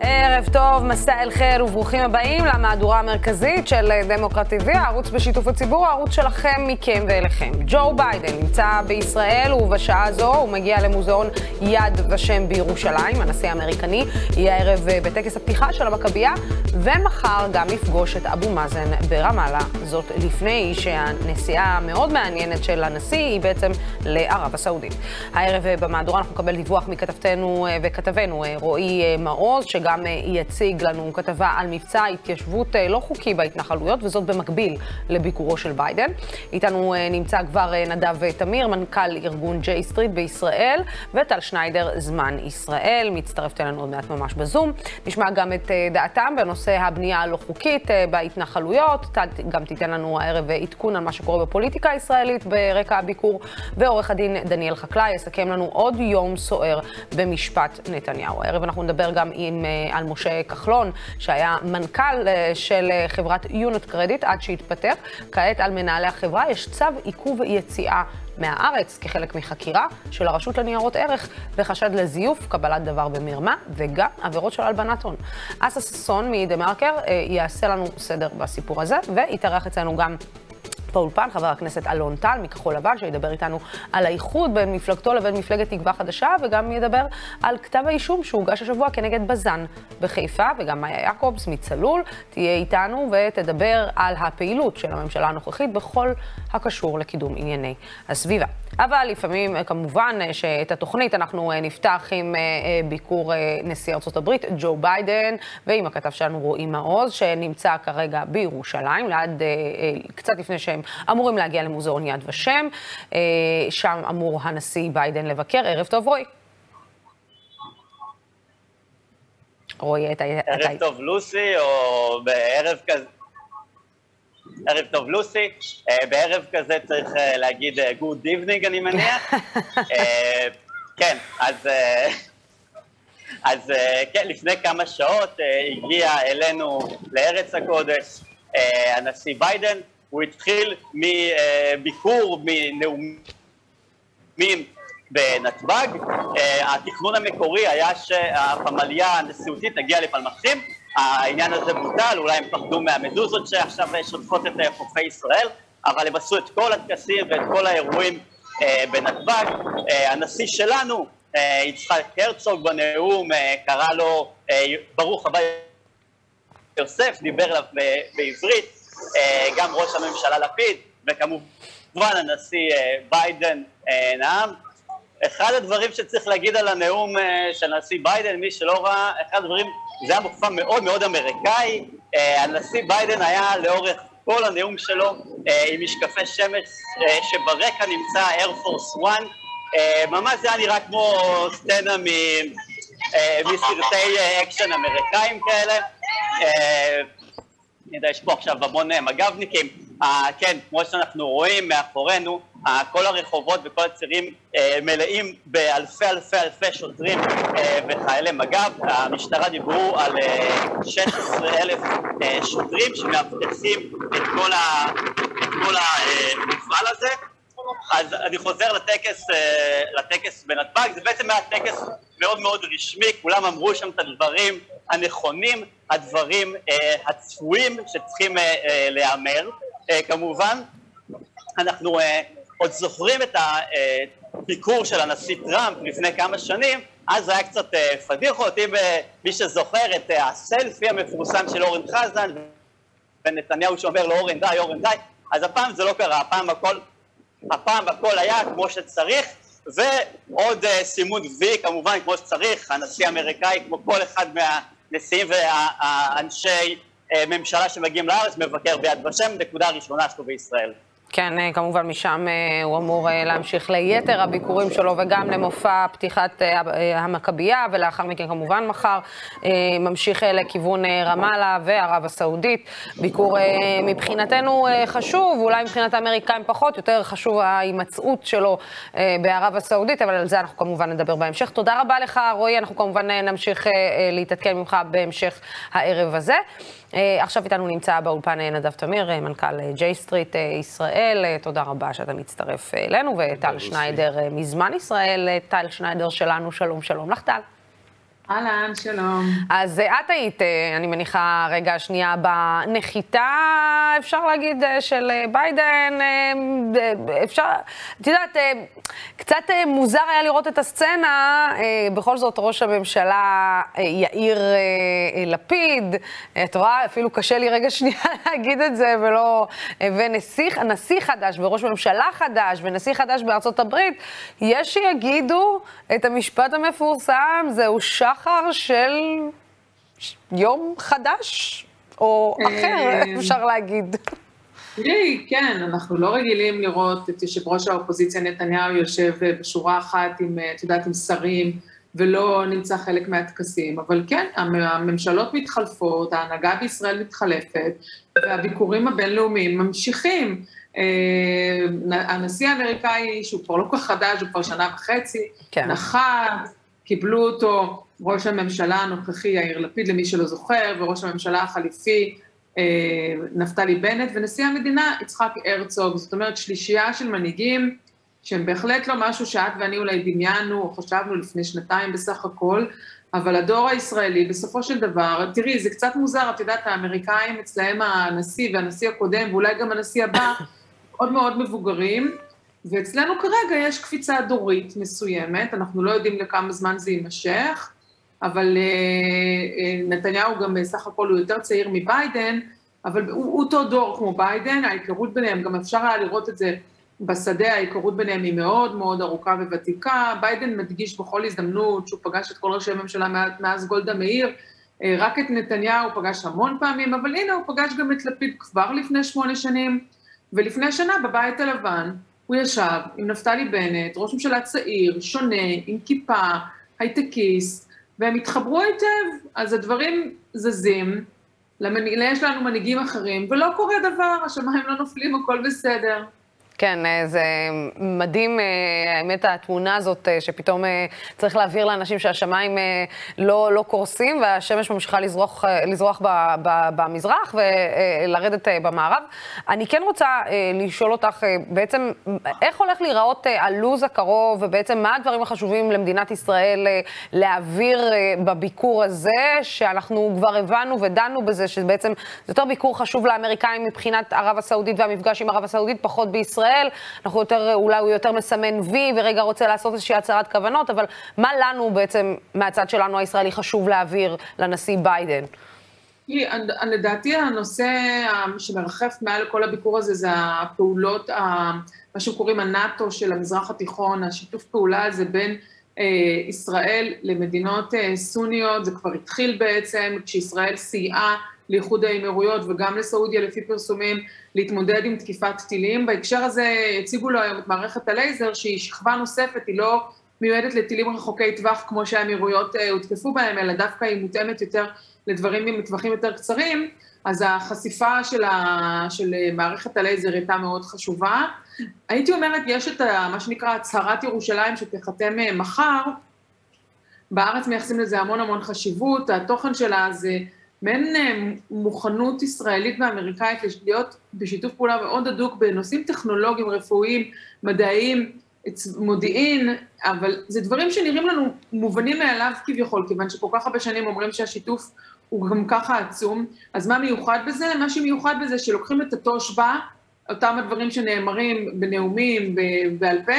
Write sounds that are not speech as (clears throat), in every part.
ערב טוב, מסע אל חיר וברוכים הבאים למהדורה המרכזית של דמוקרט TV, הערוץ בשיתוף הציבור, הערוץ שלכם, מכם ואליכם. ג'ו ביידן נמצא בישראל ובשעה זו הוא מגיע למוזיאון יד ושם בירושלים. הנשיא האמריקני יהיה הערב בטקס הפתיחה של המכבייה, ומחר גם יפגוש את אבו מאזן ברמאללה. זאת לפני שהנסיעה המאוד מעניינת של הנשיא היא בעצם לערב הסעודית. הערב במהדורה אנחנו נקבל דיווח מכתבתנו וכתבנו רועי מעוז, שגם גם יציג לנו כתבה על מבצע התיישבות לא חוקי בהתנחלויות, וזאת במקביל לביקורו של ביידן. איתנו נמצא כבר נדב תמיר, מנכ"ל ארגון ג'יי סטריט בישראל, וטל שניידר, זמן ישראל, מצטרפת אלינו עוד מעט ממש בזום. נשמע גם את דעתם בנושא הבנייה הלא חוקית בהתנחלויות. טל גם תיתן לנו הערב עדכון על מה שקורה בפוליטיקה הישראלית ברקע הביקור, ועורך הדין דניאל חקלאי יסכם לנו עוד יום סוער במשפט נתניהו. הערב אנחנו נדבר גם עם על משה כחלון, שהיה מנכ"ל של חברת יונט קרדיט עד שהתפטר. כעת על מנהלי החברה יש צו עיכוב יציאה מהארץ כחלק מחקירה של הרשות לניירות ערך בחשד לזיוף, קבלת דבר במרמה וגם עבירות של הלבנת הון. אסה ששון מדה-מרקר יעשה לנו סדר בסיפור הזה, ויתארח אצלנו גם באולפן, חבר הכנסת אלון טל מכחול לבן, שידבר איתנו על האיחוד בין מפלגתו לבין מפלגת תקווה חדשה, וגם ידבר על כתב האישום שהוגש השבוע כנגד בז"ן בחיפה, וגם מאיה יעקובס מצלול תהיה איתנו ותדבר על הפעילות של הממשלה הנוכחית בכל הקשור לקידום ענייני הסביבה. אבל לפעמים, כמובן, שאת התוכנית אנחנו נפתח עם ביקור נשיא ארצות הברית, ג'ו ביידן, ועם הכתב שלנו רועי מעוז, שנמצא כרגע בירושלים, ליד, קצת לפני שהם אמורים להגיע למוזיאון יד ושם. שם אמור הנשיא ביידן לבקר. ערב טוב, רועי. רועי, אתה... ערב טוב, לוסי, או בערב כזה... ערב טוב לוסי, uh, בערב כזה צריך uh, להגיד uh, good evening אני מניח. (laughs) כן, אז, uh, אז uh, כן, לפני כמה שעות uh, הגיע אלינו לארץ הקודש uh, הנשיא ביידן, הוא התחיל מביקור, מנאומים בנתב"ג, uh, התכנון המקורי היה שהפמליה הנשיאותית תגיע לפלמחים, העניין הזה בוטל, אולי הם פחדו מהמדוזות שעכשיו שוטפות את חופי ישראל, אבל הם עשו את כל הטקסים ואת כל האירועים אה, בנתב"ג. אה, הנשיא שלנו, אה, יצחק הרצוג בנאום, אה, קרא לו אה, ברוך הבא יוסף, דיבר אליו בעברית, אה, גם ראש הממשלה לפיד, וכמובן הנשיא אה, ביידן אה, נאם. אחד הדברים שצריך להגיד על הנאום אה, של הנשיא ביידן, מי שלא ראה, אחד הדברים זה היה מופע מאוד מאוד אמריקאי, אה, הנשיא ביידן היה לאורך כל הנאום שלו אה, עם משקפי שמש אה, שברקע נמצא Force One, אה, ממש זה היה נראה כמו סצנה מ, מסרטי אקשן אמריקאים כאלה, אני יודע, יש פה עכשיו המון מג"בניקים, כן, כמו שאנחנו רואים מאחורינו, כל הרחובות וכל הצירים אה, מלאים באלפי אלפי אלפי שוטרים אה, וחיילי מג"ב, המשטרה דיברו על אה, 16 אלף אה, שוטרים שמאבטחים את כל, ה, כל המפעל הזה, אז אני חוזר לטקס, לטקס בנתב"ג, זה בעצם היה טקס מאוד מאוד רשמי, כולם אמרו שם את הדברים הנכונים, הדברים הצפויים שצריכים להיאמר, כמובן, אנחנו uh, עוד זוכרים את הביקור של הנשיא טראמפ לפני כמה שנים, אז היה קצת פדיחות, אם מי שזוכר את הסלפי המפורסם של אורן חזן, ונתניהו שאומר לו אורן די, אורן די, אז הפעם זה לא קרה, הפעם הכל, הפעם הכל היה כמו שצריך, ועוד סימון וי כמובן כמו שצריך, הנשיא האמריקאי כמו כל אחד מהנשיאים והאנשי ממשלה שמגיעים לארץ מבקר ביד ושם, נקודה ראשונה שלו בישראל. כן, כמובן משם הוא אמור להמשיך ליתר הביקורים שלו וגם למופע פתיחת המכבייה, ולאחר מכן כמובן מחר ממשיך לכיוון רמאללה וערב הסעודית. ביקור מבחינתנו חשוב, אולי מבחינת האמריקאים פחות, יותר חשוב ההימצאות שלו בערב הסעודית, אבל על זה אנחנו כמובן נדבר בהמשך. תודה רבה לך, רועי, אנחנו כמובן נמשיך להתעדכן ממך בהמשך הערב הזה. עכשיו איתנו נמצא באולפן נדב תמיר, מנכ"ל ג'יי סטריט ישראל. תודה רבה שאתה מצטרף אלינו, וטל שניידר מזמן ישראל, טל שניידר שלנו, שלום, שלום לך טל. אהלן, שלום. אז אה, את היית, אה, אני מניחה, רגע שנייה, בנחיתה, אפשר להגיד, אה, של ביידן, אפשר, את יודעת, קצת מוזר היה לראות את הסצנה, בכל זאת ראש הממשלה יאיר לפיד, את רואה, אפילו קשה לי רגע שנייה (laughs) להגיד את זה, ולא, ונשיא חדש, וראש ממשלה חדש, ונשיא חדש בארצות הברית, יש שיגידו את המשפט המפורסם, זהו שחר. שחר של יום חדש, או אחר, אה, אפשר להגיד. תראי, כן, אנחנו לא רגילים לראות את יושב ראש האופוזיציה נתניהו יושב אה, בשורה אחת עם, אה, את יודעת, עם שרים, ולא נמצא חלק מהטקסים, אבל כן, הממשלות מתחלפות, ההנהגה בישראל מתחלפת, והביקורים הבינלאומיים ממשיכים. הנשיא האמריקאי, שהוא כבר לא כל כך חדש, הוא כבר שנה וחצי, כן. נחת, קיבלו אותו ראש הממשלה הנוכחי יאיר לפיד, למי שלא זוכר, וראש הממשלה החליפי אה, נפתלי בנט, ונשיא המדינה יצחק הרצוג. זאת אומרת, שלישייה של מנהיגים, שהם בהחלט לא משהו שאת ואני אולי דמיינו או חשבנו לפני שנתיים בסך הכל, אבל הדור הישראלי, בסופו של דבר, תראי, זה קצת מוזר, את יודעת, האמריקאים אצלהם הנשיא והנשיא הקודם, ואולי גם הנשיא הבא, (coughs) מאוד מאוד מבוגרים, ואצלנו כרגע יש קפיצה דורית מסוימת, אנחנו לא יודעים לכמה זמן זה יימשך, אבל אה, אה, נתניהו גם בסך הכל הוא יותר צעיר מביידן, אבל הוא, הוא אותו דור כמו ביידן, ההיכרות ביניהם, גם אפשר היה לראות את זה בשדה, ההיכרות ביניהם היא מאוד מאוד ארוכה וותיקה. ביידן מדגיש בכל הזדמנות שהוא פגש את כל ראשי הממשלה מאז גולדה מאיר, אה, רק את נתניהו פגש המון פעמים, אבל הנה הוא פגש גם את לפיד כבר לפני שמונה שנים, ולפני שנה בבית הלבן הוא ישב עם נפתלי בנט, ראש ממשלה צעיר, שונה, עם כיפה, הייטקיסט, והם התחברו היטב, אז הדברים זזים, למנ... יש לנו מנהיגים אחרים, ולא קורה דבר, השמיים לא נופלים, הכל בסדר. כן, אה, זה מדהים, אה, האמת, התמונה הזאת, אה, שפתאום צריך להבהיר לאנשים שהשמיים לא, לא קורסים והשמש ממשיכה לזרוח, לזרוח ב, ב, במזרח ולרדת במערב. אני כן רוצה לשאול אותך, בעצם, איך הולך להיראות הלו"ז הקרוב, ובעצם מה הדברים החשובים למדינת ישראל להעביר בביקור הזה, שאנחנו כבר הבנו ודנו בזה, שבעצם זה יותר ביקור חשוב לאמריקאים מבחינת ערב הסעודית והמפגש עם ערב הסעודית, פחות בישראל. ישראל, אנחנו יותר, אולי הוא יותר מסמן וי ורגע רוצה לעשות איזושהי הצהרת כוונות, אבל מה לנו בעצם, מהצד שלנו הישראלי, חשוב להעביר לנשיא ביידן? לדעתי הנושא שמרחף מעל כל הביקור הזה זה הפעולות, מה שקוראים הנאטו של המזרח התיכון, השיתוף פעולה הזה בין אה, ישראל למדינות אה, סוניות, זה כבר התחיל בעצם, כשישראל סייעה לאיחוד האמירויות וגם לסעודיה לפי פרסומים להתמודד עם תקיפת טילים. בהקשר הזה הציגו לו היום את מערכת הלייזר שהיא שכבה נוספת, היא לא מיועדת לטילים רחוקי טווח כמו שהאמירויות אה, הותקפו בהם, אלא דווקא היא מותאמת יותר לדברים עם טווחים יותר קצרים, אז החשיפה של, ה, של מערכת הלייזר הייתה מאוד חשובה. הייתי אומרת, יש את ה, מה שנקרא הצהרת ירושלים שתיחתם אה, מחר, בארץ מייחסים לזה המון המון חשיבות, התוכן שלה זה מעין אה, מוכנות ישראלית ואמריקאית להיות בשיתוף פעולה מאוד הדוק בנושאים טכנולוגיים, רפואיים, מדעיים, מודיעין, אבל זה דברים שנראים לנו מובנים מאליו כביכול, כיוון שכל כך הרבה שנים אומרים שהשיתוף הוא גם ככה עצום, אז מה מיוחד בזה? מה שמיוחד בזה שלוקחים את התושבע, אותם הדברים שנאמרים בנאומים, בעל פה,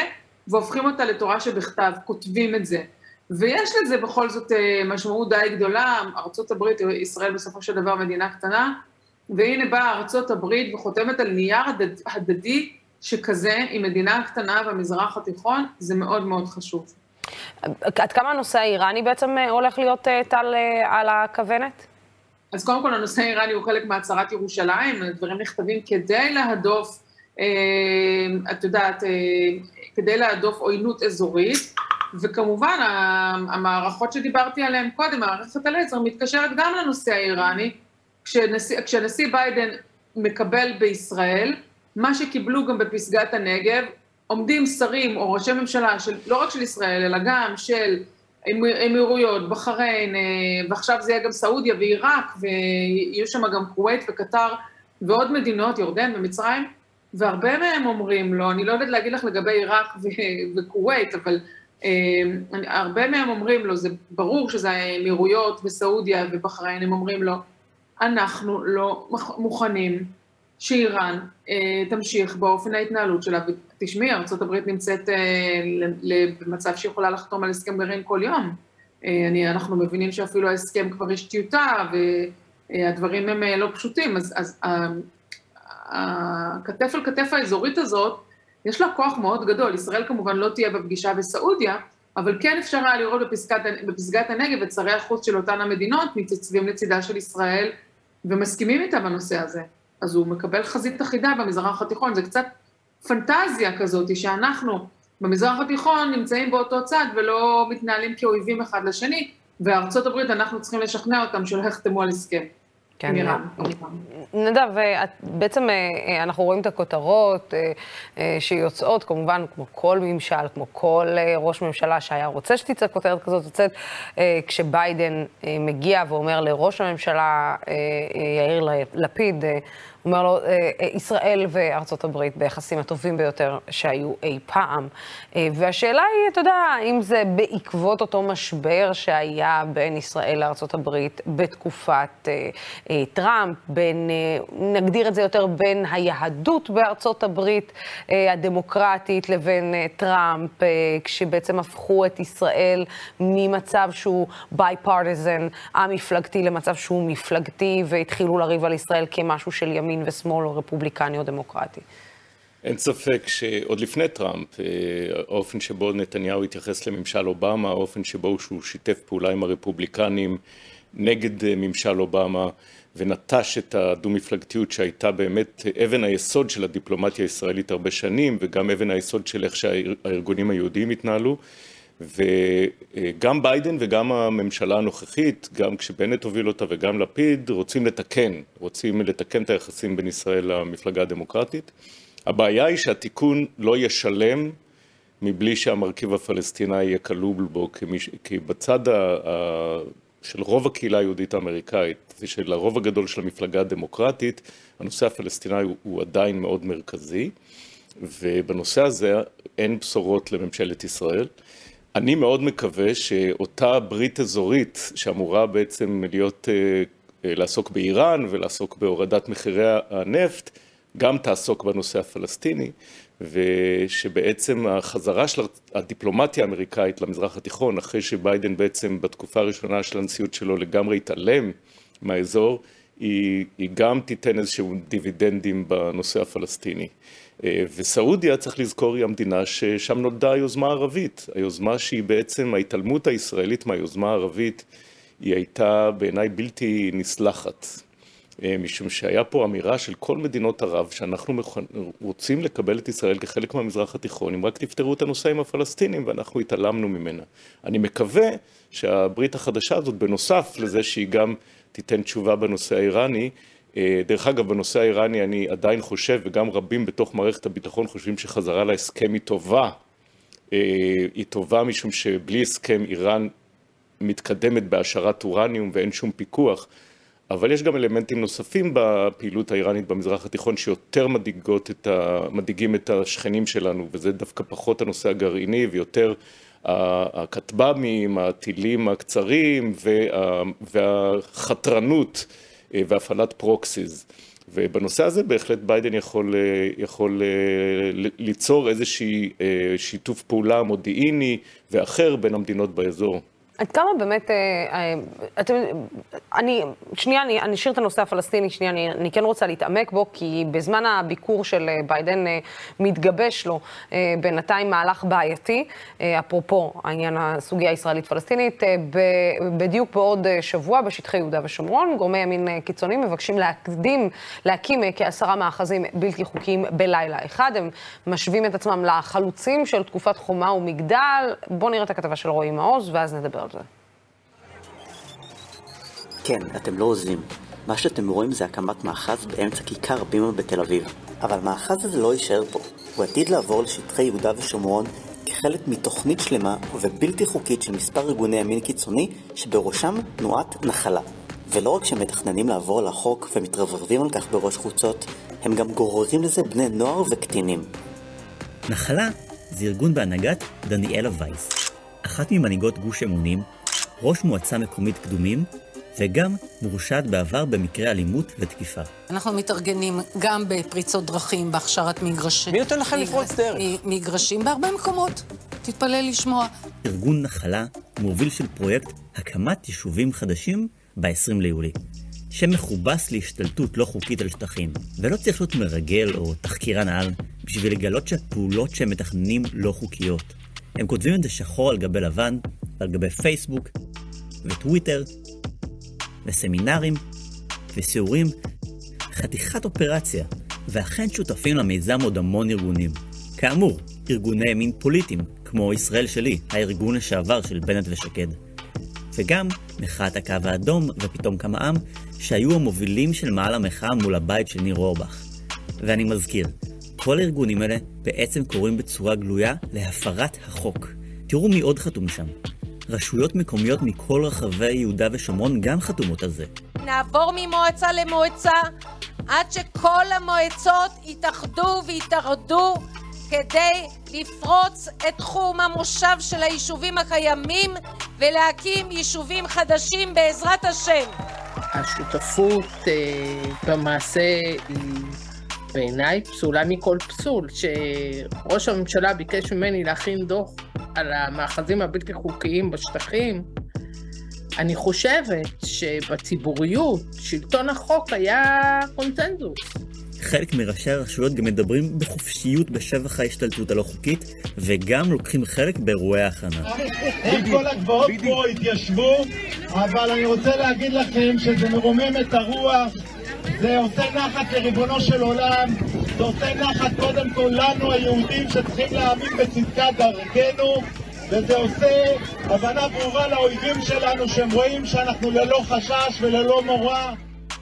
והופכים אותה לתורה שבכתב, כותבים את זה. ויש לזה בכל זאת אה, משמעות די גדולה, ארצות הברית, ישראל בסופו של דבר מדינה קטנה, והנה באה ארצות הברית וחותמת על נייר הדד, הדדי שכזה עם מדינה קטנה במזרח התיכון, זה מאוד מאוד חשוב. עד כמה הנושא האיראני בעצם אה, הולך להיות אה, טל על הכוונת? אז קודם כל הנושא האיראני הוא חלק מהצהרת ירושלים, הדברים נכתבים כדי להדוף, את יודעת, כדי להדוף עוינות אזורית. וכמובן, המערכות שדיברתי עליהן קודם, מערכת הלייזר, מתקשרת גם לנושא האיראני. כשנשיא, כשנשיא ביידן מקבל בישראל, מה שקיבלו גם בפסגת הנגב, עומדים שרים או ראשי ממשלה, של, לא רק של ישראל, אלא גם של אמירויות, בחריין, אה, ועכשיו זה יהיה גם סעודיה ועיראק, ויהיו שם גם כווית וקטר ועוד מדינות, ירדן ומצרים, והרבה מהם אומרים לו, אני לא יודעת להגיד לך לגבי עיראק וכווית, אבל הרבה מהם אומרים לו, זה ברור שזה האמירויות וסעודיה ובחריין, הם אומרים לו, אנחנו לא מוכנים שאיראן אה, תמשיך באופן ההתנהלות שלה. ותשמעי, ארה"ב נמצאת אה, במצב שהיא יכולה לחתום על הסכם גרעין כל יום. אה, אני, אנחנו מבינים שאפילו ההסכם כבר יש טיוטה, והדברים הם אה, לא פשוטים. אז, אז הכתף על כתף האזורית הזאת, יש לה כוח מאוד גדול. ישראל כמובן לא תהיה בפגישה בסעודיה, אבל כן אפשר היה לראות בפסקת, בפסגת הנגב את שרי החוץ של אותן המדינות מתייצבים לצידה של ישראל ומסכימים איתה בנושא הזה. אז הוא מקבל חזית אחידה במזרח התיכון, זה קצת פנטזיה כזאת, שאנחנו במזרח התיכון נמצאים באותו צד ולא מתנהלים כאויבים אחד לשני, וארצות הברית, אנחנו צריכים לשכנע אותם שלא יחתמו על הסכם. כן, נדב, בעצם אה, אה, אנחנו רואים את הכותרות אה, שיוצאות, כמובן, כמו כל ממשל, כמו כל ראש ממשלה שהיה רוצה שתצא כותרת כזאת, יוצאת כשביידן מגיע ואומר לראש הממשלה יאיר לפיד, אומר לו, אה, אה, ישראל וארצות הברית ביחסים הטובים ביותר שהיו אי פעם. אה, והשאלה היא, אתה יודע, אם זה בעקבות אותו משבר שהיה בין ישראל לארצות הברית בתקופת טראמפ, בין, נגדיר את זה יותר, בין היהדות בארצות הברית הדמוקרטית לבין טראמפ, כשבעצם הפכו את ישראל ממצב שהוא bipartisan, א-מפלגתי, למצב שהוא מפלגתי, והתחילו לריב על ישראל כמשהו של ימין. ימין ושמאל או רפובליקני או דמוקרטי. אין ספק שעוד לפני טראמפ, אה, האופן שבו נתניהו התייחס לממשל אובמה, האופן שבו שהוא שיתף פעולה עם הרפובליקנים נגד אה, ממשל אובמה ונטש את הדו-מפלגתיות שהייתה באמת אבן היסוד של הדיפלומטיה הישראלית הרבה שנים וגם אבן היסוד של איך שהארגונים היהודיים התנהלו וגם ביידן וגם הממשלה הנוכחית, גם כשבנט הוביל אותה וגם לפיד, רוצים לתקן, רוצים לתקן את היחסים בין ישראל למפלגה הדמוקרטית. הבעיה היא שהתיקון לא ישלם מבלי שהמרכיב הפלסטיני יהיה כלול בו, כי בצד ה... של רוב הקהילה היהודית האמריקאית ושל הרוב הגדול של המפלגה הדמוקרטית, הנושא הפלסטיני הוא, הוא עדיין מאוד מרכזי, ובנושא הזה אין בשורות לממשלת ישראל. אני מאוד מקווה שאותה ברית אזורית שאמורה בעצם להיות, אה, אה, לעסוק באיראן ולעסוק בהורדת מחירי הנפט, גם תעסוק בנושא הפלסטיני, ושבעצם החזרה של הדיפלומטיה האמריקאית למזרח התיכון, אחרי שביידן בעצם בתקופה הראשונה של הנשיאות שלו לגמרי התעלם מהאזור, היא, היא גם תיתן איזשהו דיבידנדים בנושא הפלסטיני. אה, וסעודיה, צריך לזכור, היא המדינה ששם נולדה היוזמה הערבית. היוזמה שהיא בעצם, ההתעלמות הישראלית מהיוזמה הערבית, היא הייתה בעיניי בלתי נסלחת. אה, משום שהיה פה אמירה של כל מדינות ערב שאנחנו רוצים לקבל את ישראל כחלק מהמזרח התיכון, אם רק תפתרו את הנושא עם הפלסטינים ואנחנו התעלמנו ממנה. אני מקווה שהברית החדשה הזאת, בנוסף לזה שהיא גם תיתן תשובה בנושא האיראני, דרך אגב, בנושא האיראני אני עדיין חושב, וגם רבים בתוך מערכת הביטחון חושבים שחזרה להסכם היא טובה. אה, היא טובה משום שבלי הסכם איראן מתקדמת בהשארת אורניום ואין שום פיקוח, אבל יש גם אלמנטים נוספים בפעילות האיראנית במזרח התיכון שיותר את ה... מדאיגים את השכנים שלנו, וזה דווקא פחות הנושא הגרעיני ויותר הכטב"מים, הטילים הקצרים וה... והחתרנות. אה, והפעלת proxies. ובנושא הזה בהחלט ביידן יכול, אה, יכול אה, ליצור איזשהי שיתוף פעולה מודיעיני ואחר בין המדינות באזור. עד כמה באמת, אה, אה, אתם, אני, שנייה, אני, אני אשאיר את הנושא הפלסטיני, שנייה, אני, אני כן רוצה להתעמק בו, כי בזמן הביקור של אה, ביידן מתגבש לו בינתיים מהלך בעייתי, אפרופו העניין הסוגיה הישראלית-פלסטינית, בדיוק בעוד שבוע בשטחי יהודה ושומרון, גורמי ימין קיצוניים מבקשים להקדים, להקים כעשרה מאחזים בלתי חוקיים בלילה אחד, הם משווים את עצמם לחלוצים של תקופת חומה ומגדל. בואו נראה את הכתבה של רועי מעוז, ואז נדבר זה. כן, אתם לא עוזבים. מה שאתם רואים זה הקמת מאחז באמצע כיכר בימה בתל אביב. אבל המאחז הזה לא יישאר פה. הוא עתיד לעבור לשטחי יהודה ושומרון כחלק מתוכנית שלמה ובלתי חוקית של מספר ארגוני ימין קיצוני שבראשם תנועת נחלה. ולא רק שהם מתכננים לעבור על החוק ומתרברבים על כך בראש חוצות, הם גם גוררים לזה בני נוער וקטינים. נחלה זה ארגון בהנהגת דניאלה וייס. אחת ממנהיגות גוש אמונים, ראש מועצה מקומית קדומים, וגם מורשעת בעבר במקרה אלימות ותקיפה. אנחנו מתארגנים גם בפריצות דרכים, בהכשרת מגרשים. מי נותן לכם לפרוץ דרך? מגרשים בהרבה מקומות. תתפלא לשמוע. ארגון נחלה מוביל של פרויקט הקמת יישובים חדשים ב-20 ליולי. שמכובס להשתלטות לא חוקית על שטחים, ולא צריך להיות מרגל או תחקירן על בשביל לגלות שהפעולות שהם מתכננים לא חוקיות. הם כותבים את זה שחור על גבי לבן, על גבי פייסבוק, וטוויטר, וסמינרים, וסיורים, חתיכת אופרציה, ואכן שותפים למיזם עוד המון ארגונים. כאמור, ארגוני ימין פוליטיים, כמו ישראל שלי, הארגון לשעבר של בנט ושקד. וגם מחאת הקו האדום ופתאום כמה עם, שהיו המובילים של מעל המחאה מול הבית של ניר אורבך. ואני מזכיר, כל הארגונים האלה בעצם קוראים בצורה גלויה להפרת החוק. תראו מי עוד חתום שם. רשויות מקומיות מכל רחבי יהודה ושומרון גם חתומות על זה. נעבור ממועצה למועצה עד שכל המועצות יתאחדו ויתאחדו כדי לפרוץ את תחום המושב של היישובים הקיימים ולהקים יישובים חדשים בעזרת השם. השותפות אה, במעשה היא בעיניי פסולה מכל פסול. שראש הממשלה ביקש ממני להכין דוח על המאחזים הבלתי חוקיים בשטחים, אני חושבת שבציבוריות שלטון החוק היה קונצנזוס. חלק מראשי הרשויות גם מדברים בחופשיות בשבח ההשתלטות הלא חוקית, וגם לוקחים חלק באירועי ההכנה. אם כל הגבעות פה התיישבו, אבל אני רוצה להגיד לכם שזה מרומם את הרוח, זה עושה נחת לריבונו של עולם, זה עושה נחת קודם כל לנו היהודים שצריכים להאמין בצדקת דרכנו, וזה עושה הבנה ברורה לאויבים שלנו שהם רואים שאנחנו ללא חשש וללא מורא.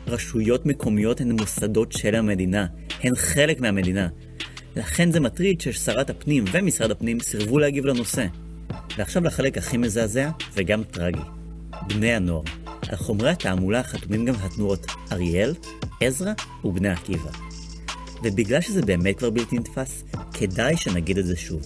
רשויות מקומיות הן מוסדות של המדינה, הן חלק מהמדינה. לכן זה מטריד ששרת הפנים ומשרד הפנים סירבו להגיב לנושא. ועכשיו לחלק הכי מזעזע וגם טרגי. בני הנוער. על חומרי התעמולה חתומים גם התנועות אריאל, עזרא ובני עקיבא. ובגלל שזה באמת כבר בלתי נתפס, כדאי שנגיד את זה שוב.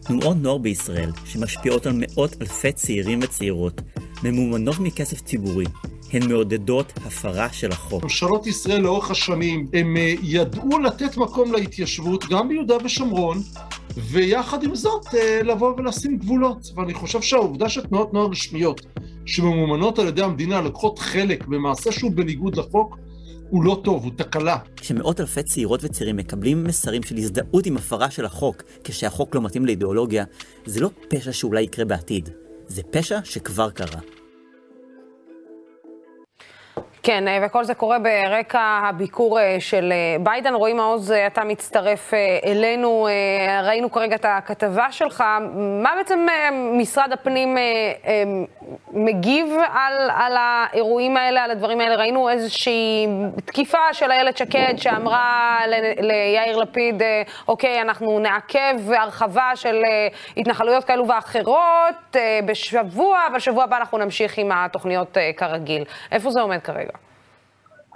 תנועות נוער בישראל, שמשפיעות על מאות אלפי צעירים וצעירות, ממומנות מכסף ציבורי, הן מעודדות הפרה של החוק. ממשלות ישראל לאורך השנים, הם אה, ידעו לתת מקום להתיישבות גם ביהודה ושומרון, ויחד עם זאת אה, לבוא ולשים גבולות. ואני חושב שהעובדה שתנועות נוער רשמיות, שממומנות על ידי המדינה, לוקחות חלק במעשה שהוא בניגוד לחוק, הוא לא טוב, הוא תקלה. כשמאות אלפי צעירות וצעירים מקבלים מסרים של הזדהות עם הפרה של החוק, כשהחוק לא מתאים לאידיאולוגיה, זה לא פשע שאולי יקרה בעתיד, זה פשע שכבר קרה. כן, אה, וכל זה קורה ברקע הביקור אה, של אה, ביידן. רועי מעוז, אתה מצטרף אלינו. ראינו כרגע את הכתבה שלך. מה בעצם משרד הפנים מגיב על, על האירועים האלה, על הדברים האלה? ראינו איזושהי תקיפה של איילת שקד שאמרה ליאיר לפיד, אוקיי, אנחנו נעכב הרחבה של התנחלויות כאלו ואחרות בשבוע, אבל שבוע הבא אנחנו נמשיך עם התוכניות כרגיל. איפה זה עומד כרגע?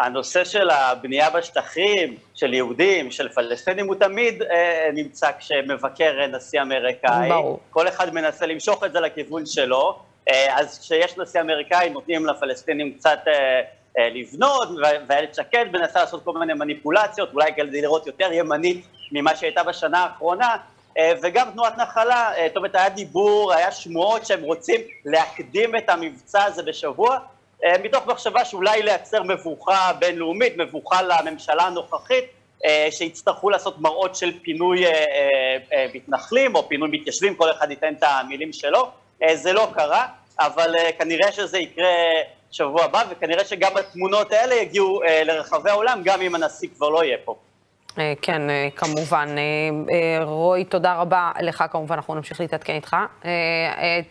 הנושא של הבנייה בשטחים, של יהודים, של פלסטינים, הוא תמיד אה, נמצא כשמבקר נשיא אמריקאי. ברור. כל אחד מנסה למשוך את זה לכיוון שלו. אה, אז כשיש נשיא אמריקאי נותנים לפלסטינים קצת אה, אה, לבנות, ואיילת שקד מנסה לעשות כל מיני מניפולציות, אולי כדי לראות יותר ימנית ממה שהייתה בשנה האחרונה. אה, וגם תנועת נחלה, אה, זאת אומרת, היה דיבור, היה שמועות שהם רוצים להקדים את המבצע הזה בשבוע, אה, מתוך מחשבה שאולי לייצר מבוכה בינלאומית, מבוכה לממשלה הנוכחית, אה, שיצטרכו לעשות מראות של פינוי אה, מתנחלים או פינוי מתיישבים, כל אחד ייתן את המילים שלו. זה לא קרה, אבל כנראה שזה יקרה שבוע הבא, וכנראה שגם התמונות האלה יגיעו לרחבי העולם, גם אם הנשיא כבר לא יהיה פה. אה, כן, אה, כמובן. אה, רועי, תודה רבה לך, כמובן, אנחנו נמשיך להתעדכן איתך.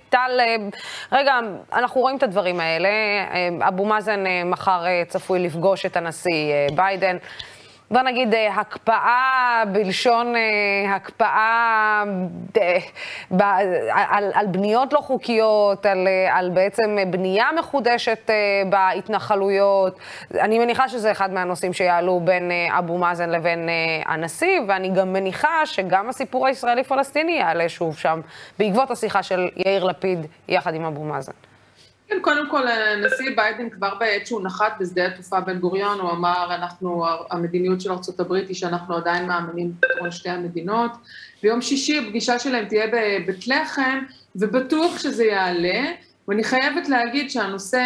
טל, רגע, אנחנו רואים את הדברים האלה. אבו מאזן מחר צפוי לפגוש את הנשיא ביידן. בוא נגיד, אה, הקפאה בלשון אה, הקפאה ב, על, על בניות לא חוקיות, על, על בעצם בנייה מחודשת בהתנחלויות. אני מניחה שזה אחד מהנושאים שיעלו בין אבו מאזן לבין הנשיא, ואני גם מניחה שגם הסיפור הישראלי-פלסטיני יעלה שוב שם, בעקבות השיחה של יאיר לפיד יחד עם אבו מאזן. כן, קודם כל, הנשיא ביידן כבר בעת שהוא נחת בשדה התעופה בן גוריון, הוא אמר, אנחנו, המדיניות של ארה"ב היא שאנחנו עדיין מאמינים בפתרון שתי המדינות. ביום שישי הפגישה שלהם תהיה בבית לחם, ובטוח שזה יעלה. ואני חייבת להגיד שהנושא,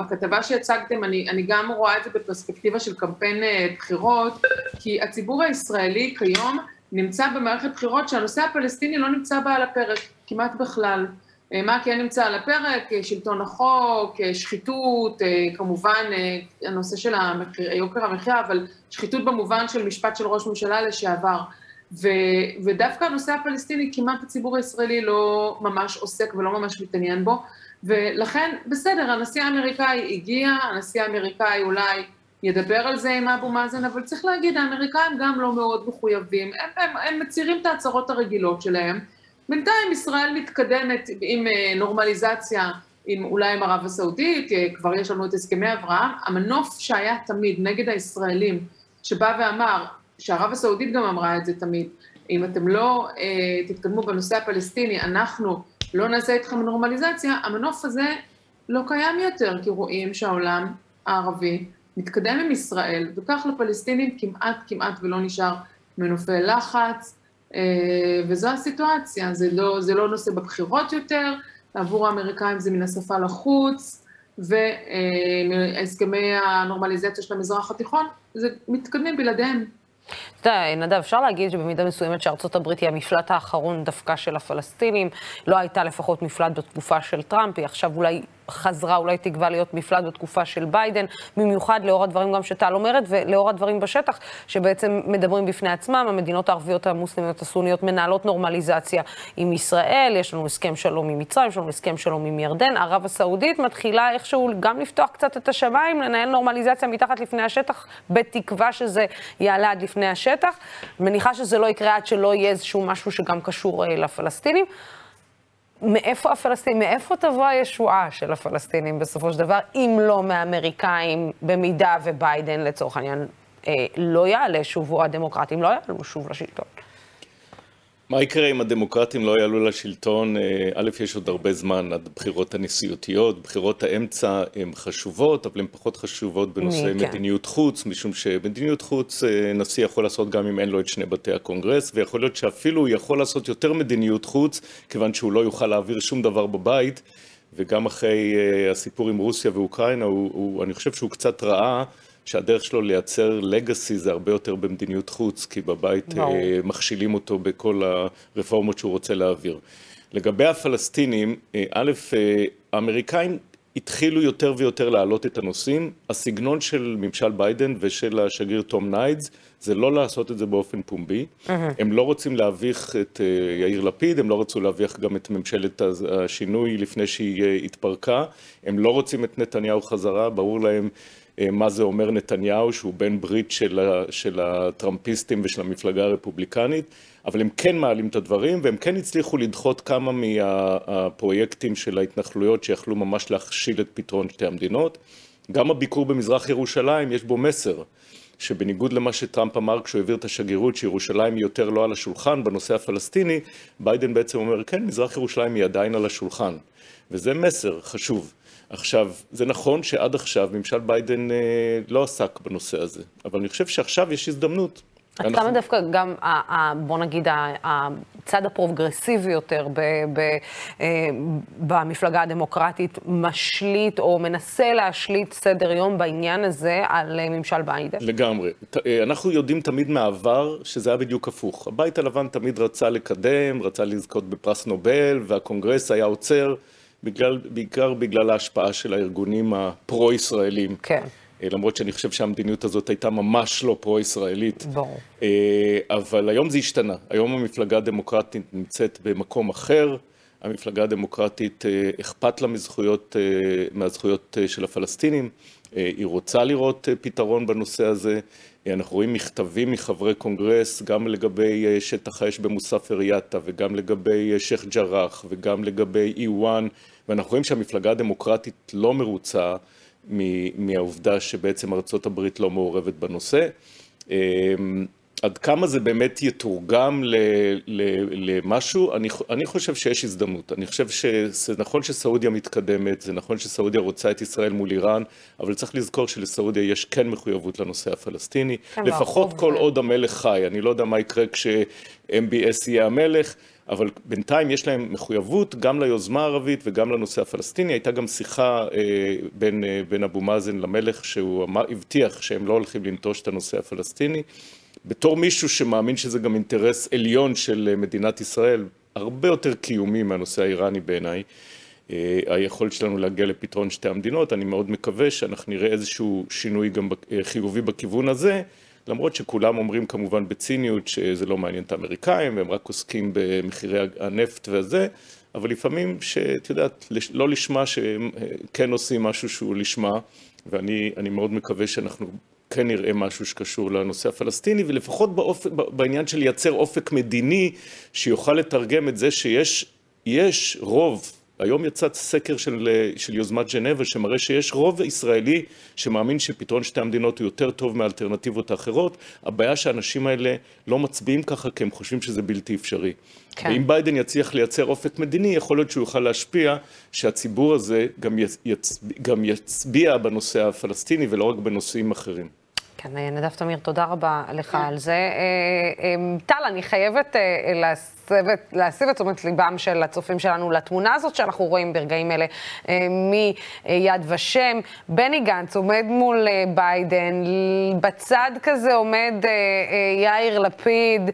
הכתבה שהצגתם, אני, אני גם רואה את זה בפרספקטיבה של קמפיין אה, בחירות, כי הציבור הישראלי כיום נמצא במערכת בחירות שהנושא הפלסטיני לא נמצא בה על הפרק, כמעט בכלל. אה, מה כן נמצא על הפרק? אה, שלטון החוק, אה, שחיתות, כמובן הנושא של המחיר, יוקר המחיה, אבל שחיתות במובן של משפט של ראש ממשלה לשעבר. ו, ודווקא הנושא הפלסטיני, כמעט הציבור הישראלי לא ממש עוסק ולא ממש מתעניין בו, ולכן, בסדר, הנשיא האמריקאי הגיע, הנשיא האמריקאי אולי ידבר על זה עם אבו מאזן, אבל צריך להגיד, האמריקאים גם לא מאוד מחויבים, הם, הם, הם מצהירים את ההצהרות הרגילות שלהם, בינתיים ישראל מתקדמת עם אה, נורמליזציה, עם, אולי עם ערב הסעודית, אה, כבר יש לנו את הסכמי אברהם, המנוף שהיה תמיד נגד הישראלים, שבא ואמר, שערב הסעודית גם אמרה את זה תמיד, אם אתם לא אה, תתקדמו בנושא הפלסטיני, אנחנו לא נעשה איתכם נורמליזציה, המנוף הזה לא קיים יותר, כי רואים שהעולם הערבי מתקדם עם ישראל, וכך לפלסטינים כמעט כמעט ולא נשאר מנופי לחץ, וזו הסיטואציה, זה לא, זה לא נושא בבחירות יותר, עבור האמריקאים זה מן השפה לחוץ, והסכמי הנורמליזציה של המזרח התיכון, זה מתקדמים בלעדיהם. אתה יודע, נדב, אפשר להגיד שבמידה מסוימת שארצות הברית היא המפלט האחרון דווקא של הפלסטינים, לא הייתה לפחות מפלט בתקופה של טראמפ, היא עכשיו אולי חזרה, אולי תקווה להיות מפלט בתקופה של ביידן, במיוחד לאור הדברים גם שטל אומרת, ולאור הדברים בשטח, שבעצם מדברים בפני עצמם, המדינות הערביות המוסלמיות הסוניות מנהלות נורמליזציה עם ישראל, יש לנו הסכם שלום עם מצרים, יש לנו הסכם שלום עם ירדן, ערב הסעודית מתחילה איכשהו גם לפתוח קצת את השמיים, לנהל נורמליזציה מתחת לפני השטח, בתקווה שזה יעלה עד לפני השטח. מניחה שזה לא יקרה עד שלא יהיה איזשהו משהו שגם קשור אה, לפלסטינים. מאיפה הפלסטינים, מאיפה תבוא הישועה של הפלסטינים בסופו של דבר, אם לא מהאמריקאים, במידה וביידן לצורך העניין אה, לא יעלה שוב, או הדמוקרטים לא יעלו שוב לשלטון? מה יקרה אם הדמוקרטים לא יעלו לשלטון? אה, א', יש עוד הרבה זמן עד הבחירות הנשיאותיות, בחירות האמצע הן חשובות, אבל הן פחות חשובות בנושא כן. מדיניות חוץ, משום שמדיניות חוץ אה, נשיא יכול לעשות גם אם אין לו את שני בתי הקונגרס, ויכול להיות שאפילו הוא יכול לעשות יותר מדיניות חוץ, כיוון שהוא לא יוכל להעביר שום דבר בבית, וגם אחרי אה, הסיפור עם רוסיה ואוקראינה, הוא, הוא, אני חושב שהוא קצת ראה שהדרך שלו לייצר legacy זה הרבה יותר במדיניות חוץ, כי בבית נו. אה, מכשילים אותו בכל הרפורמות שהוא רוצה להעביר. לגבי הפלסטינים, אה, א', אה, האמריקאים התחילו יותר ויותר להעלות את הנושאים. הסגנון של ממשל ביידן ושל השגריר תום ניידס זה לא לעשות את זה באופן פומבי. אמ-המ. הם לא רוצים להביך את יאיר לפיד, הם לא רצו להביך גם את ממשלת השינוי לפני שהיא התפרקה. הם לא רוצים את נתניהו חזרה, ברור להם מה זה אומר נתניהו, שהוא בן ברית של, של הטראמפיסטים ושל המפלגה הרפובליקנית, אבל הם כן מעלים את הדברים, והם כן הצליחו לדחות כמה מהפרויקטים של ההתנחלויות שיכלו ממש להכשיל את פתרון שתי המדינות. גם הביקור במזרח ירושלים, יש בו מסר. שבניגוד למה שטראמפ אמר כשהוא העביר את השגרירות, שירושלים היא יותר לא על השולחן בנושא הפלסטיני, ביידן בעצם אומר, כן, מזרח ירושלים היא עדיין על השולחן. וזה מסר חשוב. עכשיו, זה נכון שעד עכשיו ממשל ביידן אה, לא עסק בנושא הזה, אבל אני חושב שעכשיו יש הזדמנות. עד אנחנו... כמה דווקא גם, בוא נגיד, הצד הפרוגרסיבי יותר ב, ב, אה, במפלגה הדמוקרטית משליט או מנסה להשליט סדר יום בעניין הזה על אה, ממשל ביידן? לגמרי. אנחנו יודעים תמיד מהעבר שזה היה בדיוק הפוך. הבית הלבן תמיד רצה לקדם, רצה לזכות בפרס נובל, והקונגרס היה עוצר. בגלל, בעיקר בגלל ההשפעה של הארגונים הפרו-ישראלים. כן. אה, למרות שאני חושב שהמדיניות הזאת הייתה ממש לא פרו-ישראלית. ברור. אה, אבל היום זה השתנה. היום המפלגה הדמוקרטית נמצאת במקום אחר. המפלגה הדמוקרטית אה, אכפת לה מזכויות, מהזכויות של הפלסטינים. היא רוצה לראות פתרון בנושא הזה. אנחנו רואים מכתבים מחברי קונגרס גם לגבי שטח האש במוספר יאטה וגם לגבי שייח' ג'ראח וגם לגבי E1 ואנחנו רואים שהמפלגה הדמוקרטית לא מרוצה מהעובדה שבעצם ארצות הברית לא מעורבת בנושא. עד כמה זה באמת יתורגם למשהו, אני, אני חושב שיש הזדמנות. אני חושב שזה נכון שסעודיה מתקדמת, זה נכון שסעודיה רוצה את ישראל מול איראן, אבל צריך לזכור שלסעודיה יש כן מחויבות לנושא הפלסטיני, כן, לפחות כל. עוד המלך חי. אני לא יודע מה יקרה כש-MBS יהיה המלך. אבל בינתיים יש להם מחויבות גם ליוזמה הערבית וגם לנושא הפלסטיני. הייתה גם שיחה אה, בין, אה, בין אבו מאזן למלך, שהוא אמר, הבטיח שהם לא הולכים לנטוש את הנושא הפלסטיני. בתור מישהו שמאמין שזה גם אינטרס עליון של אה, מדינת ישראל, הרבה יותר קיומי מהנושא האיראני בעיניי, אה, היכולת שלנו להגיע לפתרון שתי המדינות, אני מאוד מקווה שאנחנו נראה איזשהו שינוי גם אה, חיובי בכיוון הזה, למרות שכולם אומרים כמובן בציניות שזה לא מעניין את האמריקאים והם רק עוסקים במחירי הנפט וזה, אבל לפעמים שאת יודעת, לא לשמה שהם כן עושים משהו שהוא לשמה, ואני מאוד מקווה שאנחנו כן נראה משהו שקשור לנושא הפלסטיני, ולפחות באופ... בעניין של לייצר אופק מדיני שיוכל לתרגם את זה שיש רוב, היום יצא סקר של, של יוזמת ג'נבה שמראה שיש רוב ישראלי שמאמין שפתרון שתי המדינות הוא יותר טוב מאלטרנטיבות האחרות, הבעיה שהאנשים האלה לא מצביעים ככה כי הם חושבים שזה בלתי אפשרי. כן. ואם ביידן יצליח לייצר אופק מדיני, יכול להיות שהוא יוכל להשפיע שהציבור הזה גם, יצ... גם יצביע בנושא הפלסטיני ולא רק בנושאים אחרים. כן, נדב תמיר, תודה רבה לך על זה. אה, אה, טל, אני חייבת אה, להסב את תשומת ליבם של הצופים שלנו לתמונה הזאת שאנחנו רואים ברגעים אלה מיד ושם. בני גנץ עומד מול ביידן, בצד כזה עומד יאיר לפיד,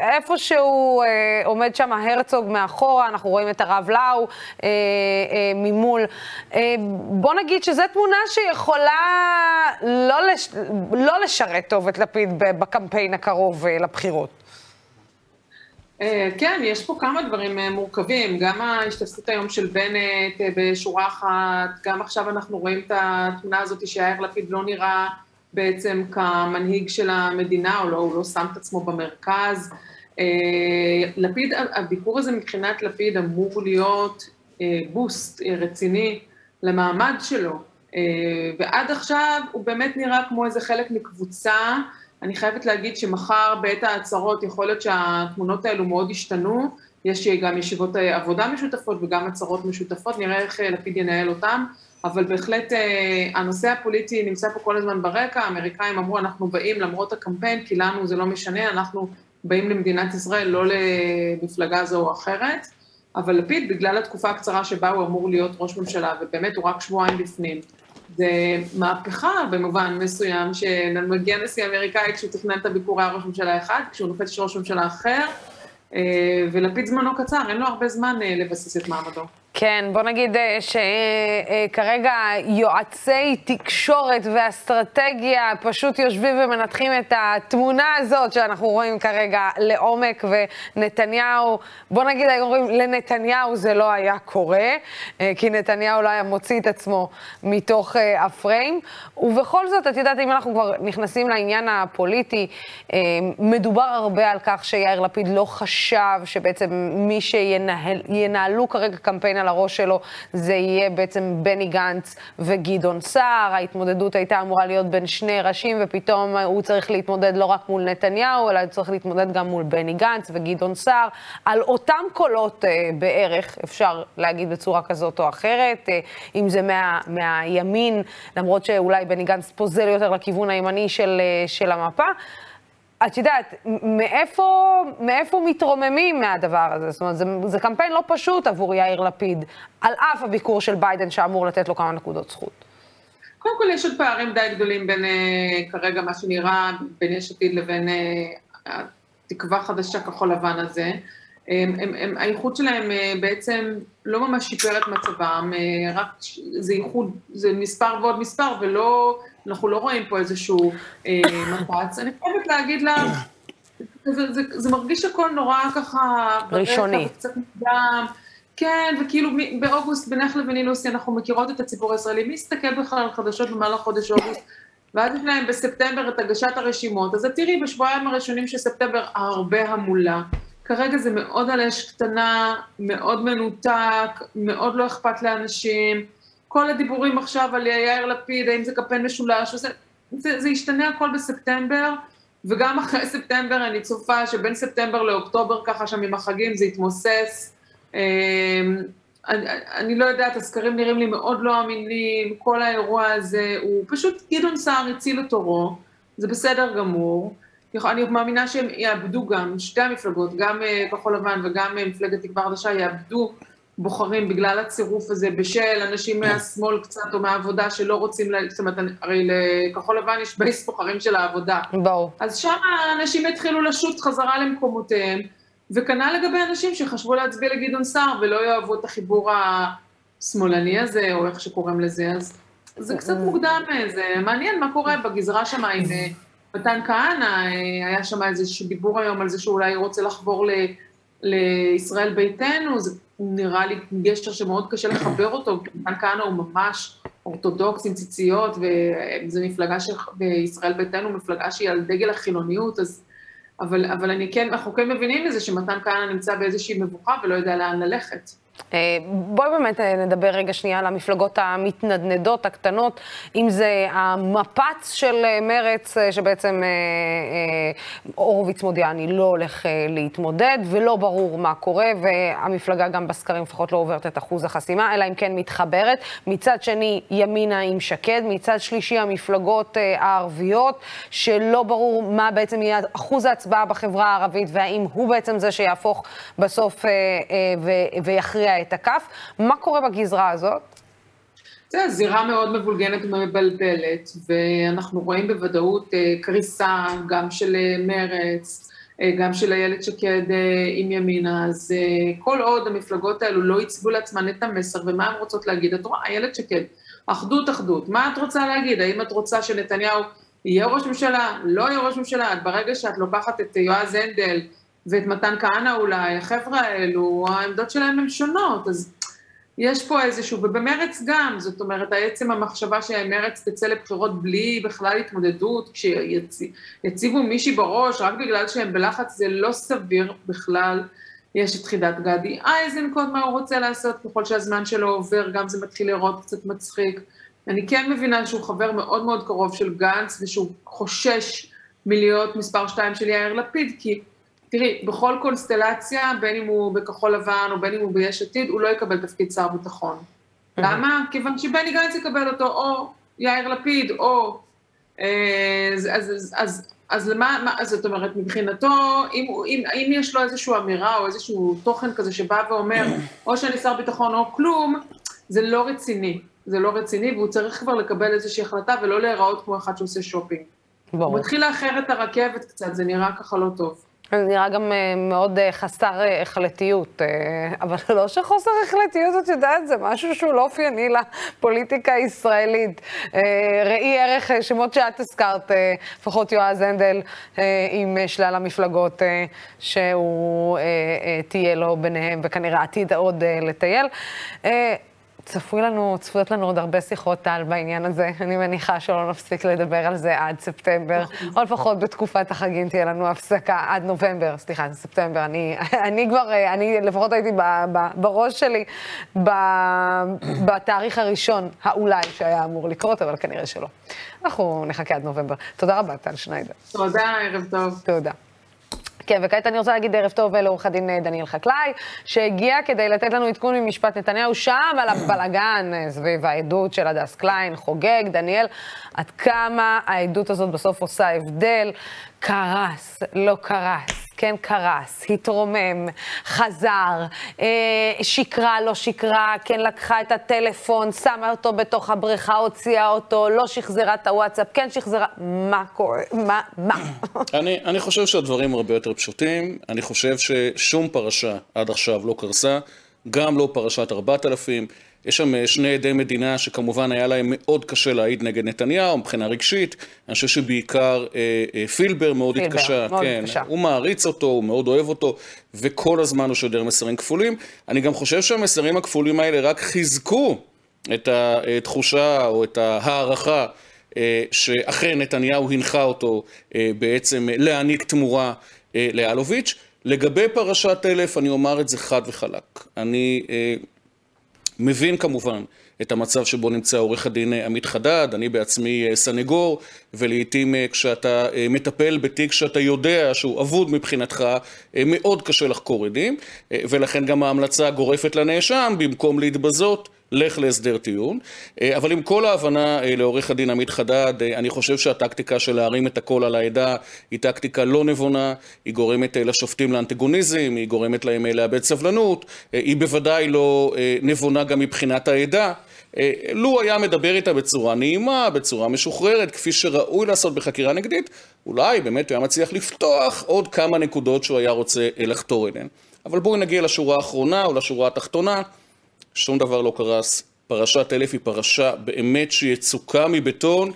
איפשהו עומד שם הרצוג מאחורה, אנחנו רואים את הרב לאו ממול. בוא נגיד שזו תמונה שיכולה... לא, לש... לא לשרת טוב את לפיד בקמפיין הקרוב אה, לבחירות. אה, כן, יש פה כמה דברים אה, מורכבים, גם ההשתתפות היום של בנט בשורה אחת, גם עכשיו אנחנו רואים את התמונה הזאת שיאיר לפיד לא נראה בעצם כמנהיג של המדינה, או לא, הוא לא שם את עצמו במרכז. לפיד, הביקור הזה מבחינת לפיד אמור להיות בוסט רציני למעמד שלו. אה, ועד עכשיו הוא באמת נראה כמו איזה חלק מקבוצה. אני חייבת להגיד שמחר בעת ההצהרות יכול להיות שהתמונות האלו מאוד השתנו, יש גם ישיבות עבודה משותפות וגם הצהרות משותפות, נראה איך אה, לפיד ינהל אותם, אבל בהחלט אה, הנושא הפוליטי נמצא פה כל הזמן ברקע, האמריקאים אמרו אנחנו באים למרות הקמפיין, כי לנו זה לא משנה, אנחנו באים למדינת ישראל, לא למפלגה זו או אחרת, אבל לפיד, בגלל התקופה הקצרה שבה הוא אמור להיות ראש ממשלה, ובאמת הוא רק שבועיים בפנים, זה מהפכה במובן מסוים, שמגיע נשיא אמריקאי כשהוא תכנן את הביקור היה ראש ממשלה אחד, כשהוא של ראש ממשלה אחר, אה, ולפיד זמנו קצר, אין לו הרבה זמן אה, לבסס את מעמדו. כן, בוא נגיד אה, שכרגע יועצי תקשורת ואסטרטגיה פשוט יושבים ומנתחים את התמונה הזאת שאנחנו רואים כרגע לעומק, ונתניהו, בוא נגיד היום אומרים, לנתניהו זה לא היה קורה, אה, כי נתניהו לא היה מוציא את עצמו מתוך אה, הפריים. ובכל זאת, את יודעת, אם אנחנו כבר נכנסים לעניין הפוליטי, מדובר הרבה על כך שיאיר לפיד לא חשב שבעצם מי שינהלו כרגע קמפיין על הראש שלו זה יהיה בעצם בני גנץ וגדעון סער. ההתמודדות הייתה אמורה להיות בין שני ראשים, ופתאום הוא צריך להתמודד לא רק מול נתניהו, אלא הוא צריך להתמודד גם מול בני גנץ וגדעון סער, על אותם קולות אה, בערך, אפשר להגיד בצורה כזאת או אחרת, אה, אם זה מה, מהימין, למרות שאולי בני גנץ פוזל יותר לכיוון הימני של, אה, של המפה. את יודעת, מאיפה, מאיפה מתרוממים מהדבר הזה? זאת אומרת, זה, זה קמפיין לא פשוט עבור יאיר לפיד, על אף הביקור של ביידן שאמור לתת לו כמה נקודות זכות. קודם כל, יש עוד פערים די גדולים בין uh, כרגע מה שנראה בין יש עתיד לבין uh, התקווה חדשה כחול לבן הזה. הם, הם, הם, האיחוד שלהם uh, בעצם לא ממש שיפר את מצבם, uh, רק זה איחוד, זה מספר ועוד מספר, ולא אנחנו לא רואים פה איזשהו אה, מפץ. אני חייבת להגיד לך, זה, זה, זה מרגיש הכל נורא ככה... ראשוני. קצת מוקדם. כן, וכאילו באוגוסט, בינך לביני לוסי, אנחנו מכירות את הציבור הישראלי. מי יסתכל בכלל על חדשות במהלך חודש אוגוסט? ואז יש להם בספטמבר את הגשת הרשימות, אז תראי בשבועיים הראשונים של ספטמבר הרבה המולה. כרגע זה מאוד על אש קטנה, מאוד מנותק, מאוד לא אכפת לאנשים. כל הדיבורים עכשיו על יאיר לפיד, האם זה קמפיין משולש, זה, זה, זה ישתנה הכל בספטמבר, וגם אחרי ספטמבר אני צופה שבין ספטמבר לאוקטובר ככה שם עם החגים זה יתמוסס. אמ, אני, אני לא יודעת, הסקרים נראים לי מאוד לא אמינים, כל האירוע הזה הוא פשוט, גדעון סער הציל את תורו, זה בסדר גמור. אני מאמינה שהם יאבדו גם, שתי המפלגות, גם אה, כחול לבן וגם אה, מפלגת תקווה חדשה, יאבדו בוחרים בגלל הצירוף הזה בשל אנשים מהשמאל קצת או מהעבודה שלא רוצים, לה, זאת אומרת, הרי לכחול לבן יש בייס בוחרים של העבודה. ברור. אז שם אנשים יתחילו לשוט חזרה למקומותיהם, וכנ"ל לגבי אנשים שחשבו להצביע לגדעון סער ולא יאהבו את החיבור השמאלני הזה, או איך שקוראים לזה, אז זה קצת מוקדם, זה מעניין מה קורה בגזרה שם עם אה, מתן כהנא, אה, היה שם איזשהו דיבור היום על זה שאולי רוצה לחבור ל... לישראל ביתנו, זה נראה לי גשר שמאוד קשה לחבר אותו, כי מתן כהנא הוא ממש אורתודוקס עם ציציות, וזו מפלגה של, בישראל ביתנו, מפלגה שהיא על דגל החילוניות, אז, אבל, אבל אני כן, אנחנו כן מבינים מזה שמתן כהנא נמצא באיזושהי מבוכה ולא יודע לאן ללכת. אה, בואי באמת אה, נדבר רגע שנייה על המפלגות המתנדנדות, הקטנות, אם זה המפץ של אה, מרץ, שבעצם הורוביץ מודיע, אני לא הולך להתמודד, ולא ברור מה קורה, והמפלגה גם בסקרים לפחות לא עוברת את אחוז החסימה, אלא אם כן מתחברת. מצד שני, ימינה עם שקד, מצד שלישי, המפלגות הערביות, שלא ברור מה בעצם יהיה אחוז ההצבעה בחברה הערבית, והאם הוא בעצם זה שיהפוך בסוף ויכריע להכריע את הכף. מה קורה בגזרה הזאת? זה זירה מאוד מבולגנת ומבלבלת, ואנחנו רואים בוודאות אה, קריסה גם של אה, מרץ, אה, גם של איילת שקד עם ימינה, אז כל עוד המפלגות האלו לא ייצבו לעצמן את המסר ומה הן רוצות להגיד, את רואה, איילת שקד, אחדות אחדות, מה את רוצה להגיד? האם את רוצה שנתניהו יהיה ראש ממשלה, לא יהיה ראש ממשלה? ברגע שאת לוקחת את יועז הנדל, ואת מתן כהנא אולי, החבר'ה האלו, העמדות שלהם הן שונות, אז יש פה איזשהו, ובמרץ גם, זאת אומרת, עצם המחשבה שמרץ תצא לבחירות בלי בכלל התמודדות, כשיציבו מישהי בראש, רק בגלל שהם בלחץ, זה לא סביר בכלל. יש את חידת גדי איזנקוט, מה הוא רוצה לעשות, ככל שהזמן שלו עובר, גם זה מתחיל לראות קצת מצחיק. אני כן מבינה שהוא חבר מאוד מאוד קרוב של גנץ, ושהוא חושש מלהיות מספר שתיים של יאיר לפיד, כי תראי, בכל קונסטלציה, בין אם הוא בכחול לבן או בין אם הוא ביש עתיד, הוא לא יקבל תפקיד שר ביטחון. למה? כיוון שבני גנץ יקבל אותו, או יאיר לפיד, או... אה, אז, אז, אז, אז, אז למה, מה, זאת אומרת, מבחינתו, אם, אם, אם יש לו איזושהי אמירה או איזשהו תוכן כזה שבא ואומר, או שאני שר ביטחון או כלום, זה לא רציני. זה לא רציני, והוא צריך כבר לקבל איזושהי החלטה ולא להיראות כמו אחד שעושה שופינג. ברור. הוא מתחיל לאחר את הרכבת קצת, זה נראה ככה לא טוב. זה נראה גם אה, מאוד אה, חסר אה, החלטיות, אבל (laughs) לא שחוסר החלטיות, את יודעת, זה משהו שהוא לא אופייני לפוליטיקה הישראלית. ראי ערך שמות שאת הזכרת, לפחות יועז הנדל, עם שלל המפלגות שהוא תהיה לו ביניהם, וכנראה עתיד עוד לטייל. צפוי לנו, צפויות לנו עוד הרבה שיחות טל בעניין הזה. אני מניחה שלא נפסיק לדבר על זה עד ספטמבר, או לפחות בתקופת החגים תהיה לנו הפסקה עד נובמבר, סליחה, זה ספטמבר. אני, אני כבר, אני לפחות הייתי ב, ב, בראש שלי ב, בתאריך הראשון, האולי, שהיה אמור לקרות, אבל כנראה שלא. אנחנו נחכה עד נובמבר. תודה רבה, טל שניידר. תודה, ערב טוב. תודה. כן, וכעת אני רוצה להגיד ערב טוב לעורך הדין אה, דניאל חקלאי, שהגיע כדי לתת לנו עדכון ממשפט נתניהו. שם על הבלגן אה, סביב העדות של הדס קליין, חוגג, דניאל, עד כמה העדות הזאת בסוף עושה הבדל. קרס, לא קרס, כן קרס, התרומם, חזר, אה, שקרה, לא שקרה, כן לקחה את הטלפון, שמה אותו בתוך הבריכה, הוציאה אותו, לא שחזרה את הוואטסאפ, כן שחזרה, מה קורה, מה, מה? (laughs) אני, אני חושב שהדברים הרבה יותר פשוטים, אני חושב ששום פרשה עד עכשיו לא קרסה, גם לא פרשת 4000, יש שם אה, שני עדי מדינה שכמובן היה להם מאוד קשה להעיד נגד נתניהו מבחינה רגשית. אני חושב שבעיקר אה, אה, פילבר מאוד פילבר, התקשה. מאוד כן, התקשה. הוא מעריץ אותו, הוא מאוד אוהב אותו, וכל הזמן הוא שודר מסרים כפולים. אני גם חושב שהמסרים הכפולים האלה רק חיזקו את התחושה או את ההערכה שאכן נתניהו הנחה אותו בעצם להעניק תמורה לאלוביץ'. לגבי פרשת אלף, אני אומר את זה חד וחלק. אני מבין כמובן את המצב שבו נמצא עורך הדין עמית חדד, אני בעצמי סנגור, ולעיתים כשאתה מטפל בתיק שאתה יודע שהוא אבוד מבחינתך, מאוד קשה לחקור עדים, ולכן גם ההמלצה גורפת לנאשם, במקום להתבזות, לך להסדר טיעון. אבל עם כל ההבנה לעורך הדין עמית חדד, אני חושב שהטקטיקה של להרים את הקול על העדה היא טקטיקה לא נבונה, היא גורמת לשופטים לאנטגוניזם, היא גורמת להם לאבד סבלנות, היא בוודאי לא נבונה גם מבחינת העדה. לו היה מדבר איתה בצורה נעימה, בצורה משוחררת, כפי שראוי לעשות בחקירה נגדית, אולי באמת הוא היה מצליח לפתוח עוד כמה נקודות שהוא היה רוצה לחתור אליהן. אבל בואו נגיע לשורה האחרונה או לשורה התחתונה. שום דבר לא קרס. פרשת אלף היא פרשה באמת שיצוקה מבטון.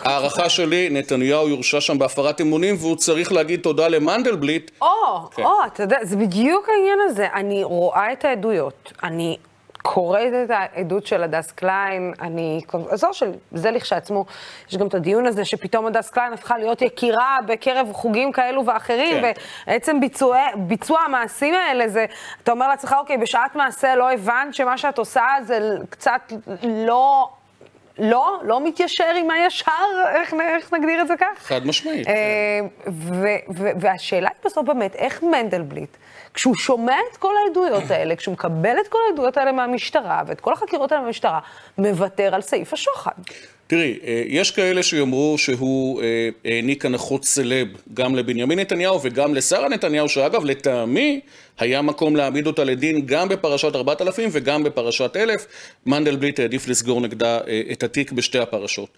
הערכה שלי, נתניהו יורשע שם בהפרת אמונים, והוא צריך להגיד תודה למנדלבליט. או, כן. או, אתה יודע, זה בדיוק העניין הזה. אני רואה את העדויות, אני קוראת את העדות של הדס קליין, אני, עזוב שזה לכשעצמו, יש גם את הדיון הזה שפתאום הדס קליין הפכה להיות יקירה בקרב חוגים כאלו ואחרים, כן. ובעצם ביצוע, ביצוע המעשים האלה זה, אתה אומר לעצמך, אוקיי, בשעת מעשה לא הבנת שמה שאת עושה זה קצת לא... לא, לא מתיישר עם הישר, איך, איך נגדיר את זה כך? חד משמעית. אה, והשאלה היא בסוף באמת, איך מנדלבליט, כשהוא שומע את כל העדויות האלה, כשהוא מקבל את כל העדויות האלה מהמשטרה, ואת כל החקירות האלה מהמשטרה, מוותר על סעיף השוחד. תראי, אה, יש כאלה שיאמרו שהוא אה, העניק הנחות סלב גם לבנימין נתניהו וגם לשרה נתניהו, שאגב, לטעמי, היה מקום להעמיד אותה לדין גם בפרשת 4000 וגם בפרשת 1000. מנדלבליט העדיף לסגור נגדה אה, את התיק בשתי הפרשות.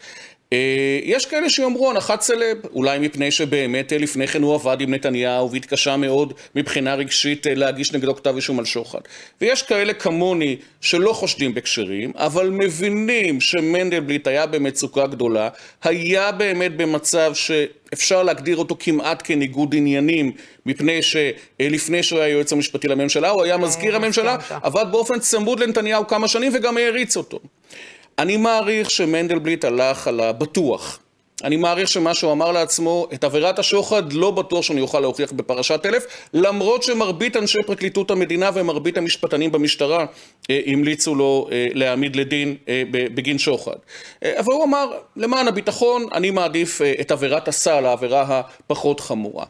יש כאלה שיאמרו הנחת סלב, אולי מפני שבאמת לפני כן הוא עבד עם נתניהו והתקשה מאוד מבחינה רגשית להגיש נגדו כתב אישום על שוחד. ויש כאלה כמוני שלא חושדים בכשרים, אבל מבינים שמנדלבליט היה במצוקה גדולה, היה באמת במצב שאפשר להגדיר אותו כמעט כניגוד עניינים, מפני שלפני שהוא היה יועץ המשפטי לממשלה, הוא היה מזכיר הממשלה, עבד באופן צמוד לנתניהו כמה שנים וגם העריץ אותו. אני מעריך שמנדלבליט הלך על הבטוח. אני מעריך שמה שהוא אמר לעצמו, את עבירת השוחד לא בטוח שאני אוכל להוכיח בפרשת אלף, למרות שמרבית אנשי פרקליטות המדינה ומרבית המשפטנים במשטרה אה, המליצו לו אה, להעמיד לדין אה, בגין שוחד. אה, אבל הוא אמר, למען הביטחון אני מעדיף אה, את עבירת הסל, העבירה הפחות חמורה.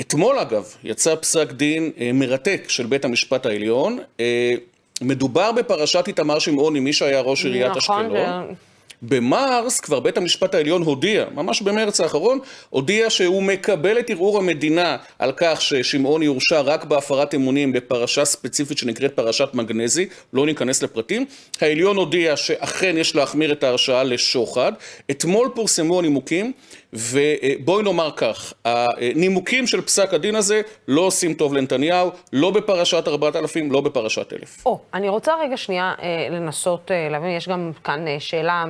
אתמול אגב יצא פסק דין אה, מרתק של בית המשפט העליון, אה, מדובר בפרשת איתמר שמעוני, מי שהיה ראש עיריית נכון, אשקלון. ו... במרס כבר בית המשפט העליון הודיע, ממש במרץ האחרון, הודיע שהוא מקבל את ערעור המדינה על כך ששמעון יורשע רק בהפרת אמונים בפרשה ספציפית שנקראת פרשת מגנזי, לא ניכנס לפרטים. העליון הודיע שאכן יש להחמיר את ההרשעה לשוחד. אתמול פורסמו הנימוקים. ובואי נאמר כך, הנימוקים של פסק הדין הזה לא עושים טוב לנתניהו, לא בפרשת 4000, לא בפרשת 1000. או, אני רוצה רגע שנייה אה, לנסות אה, להבין, יש גם כאן אה, שאלה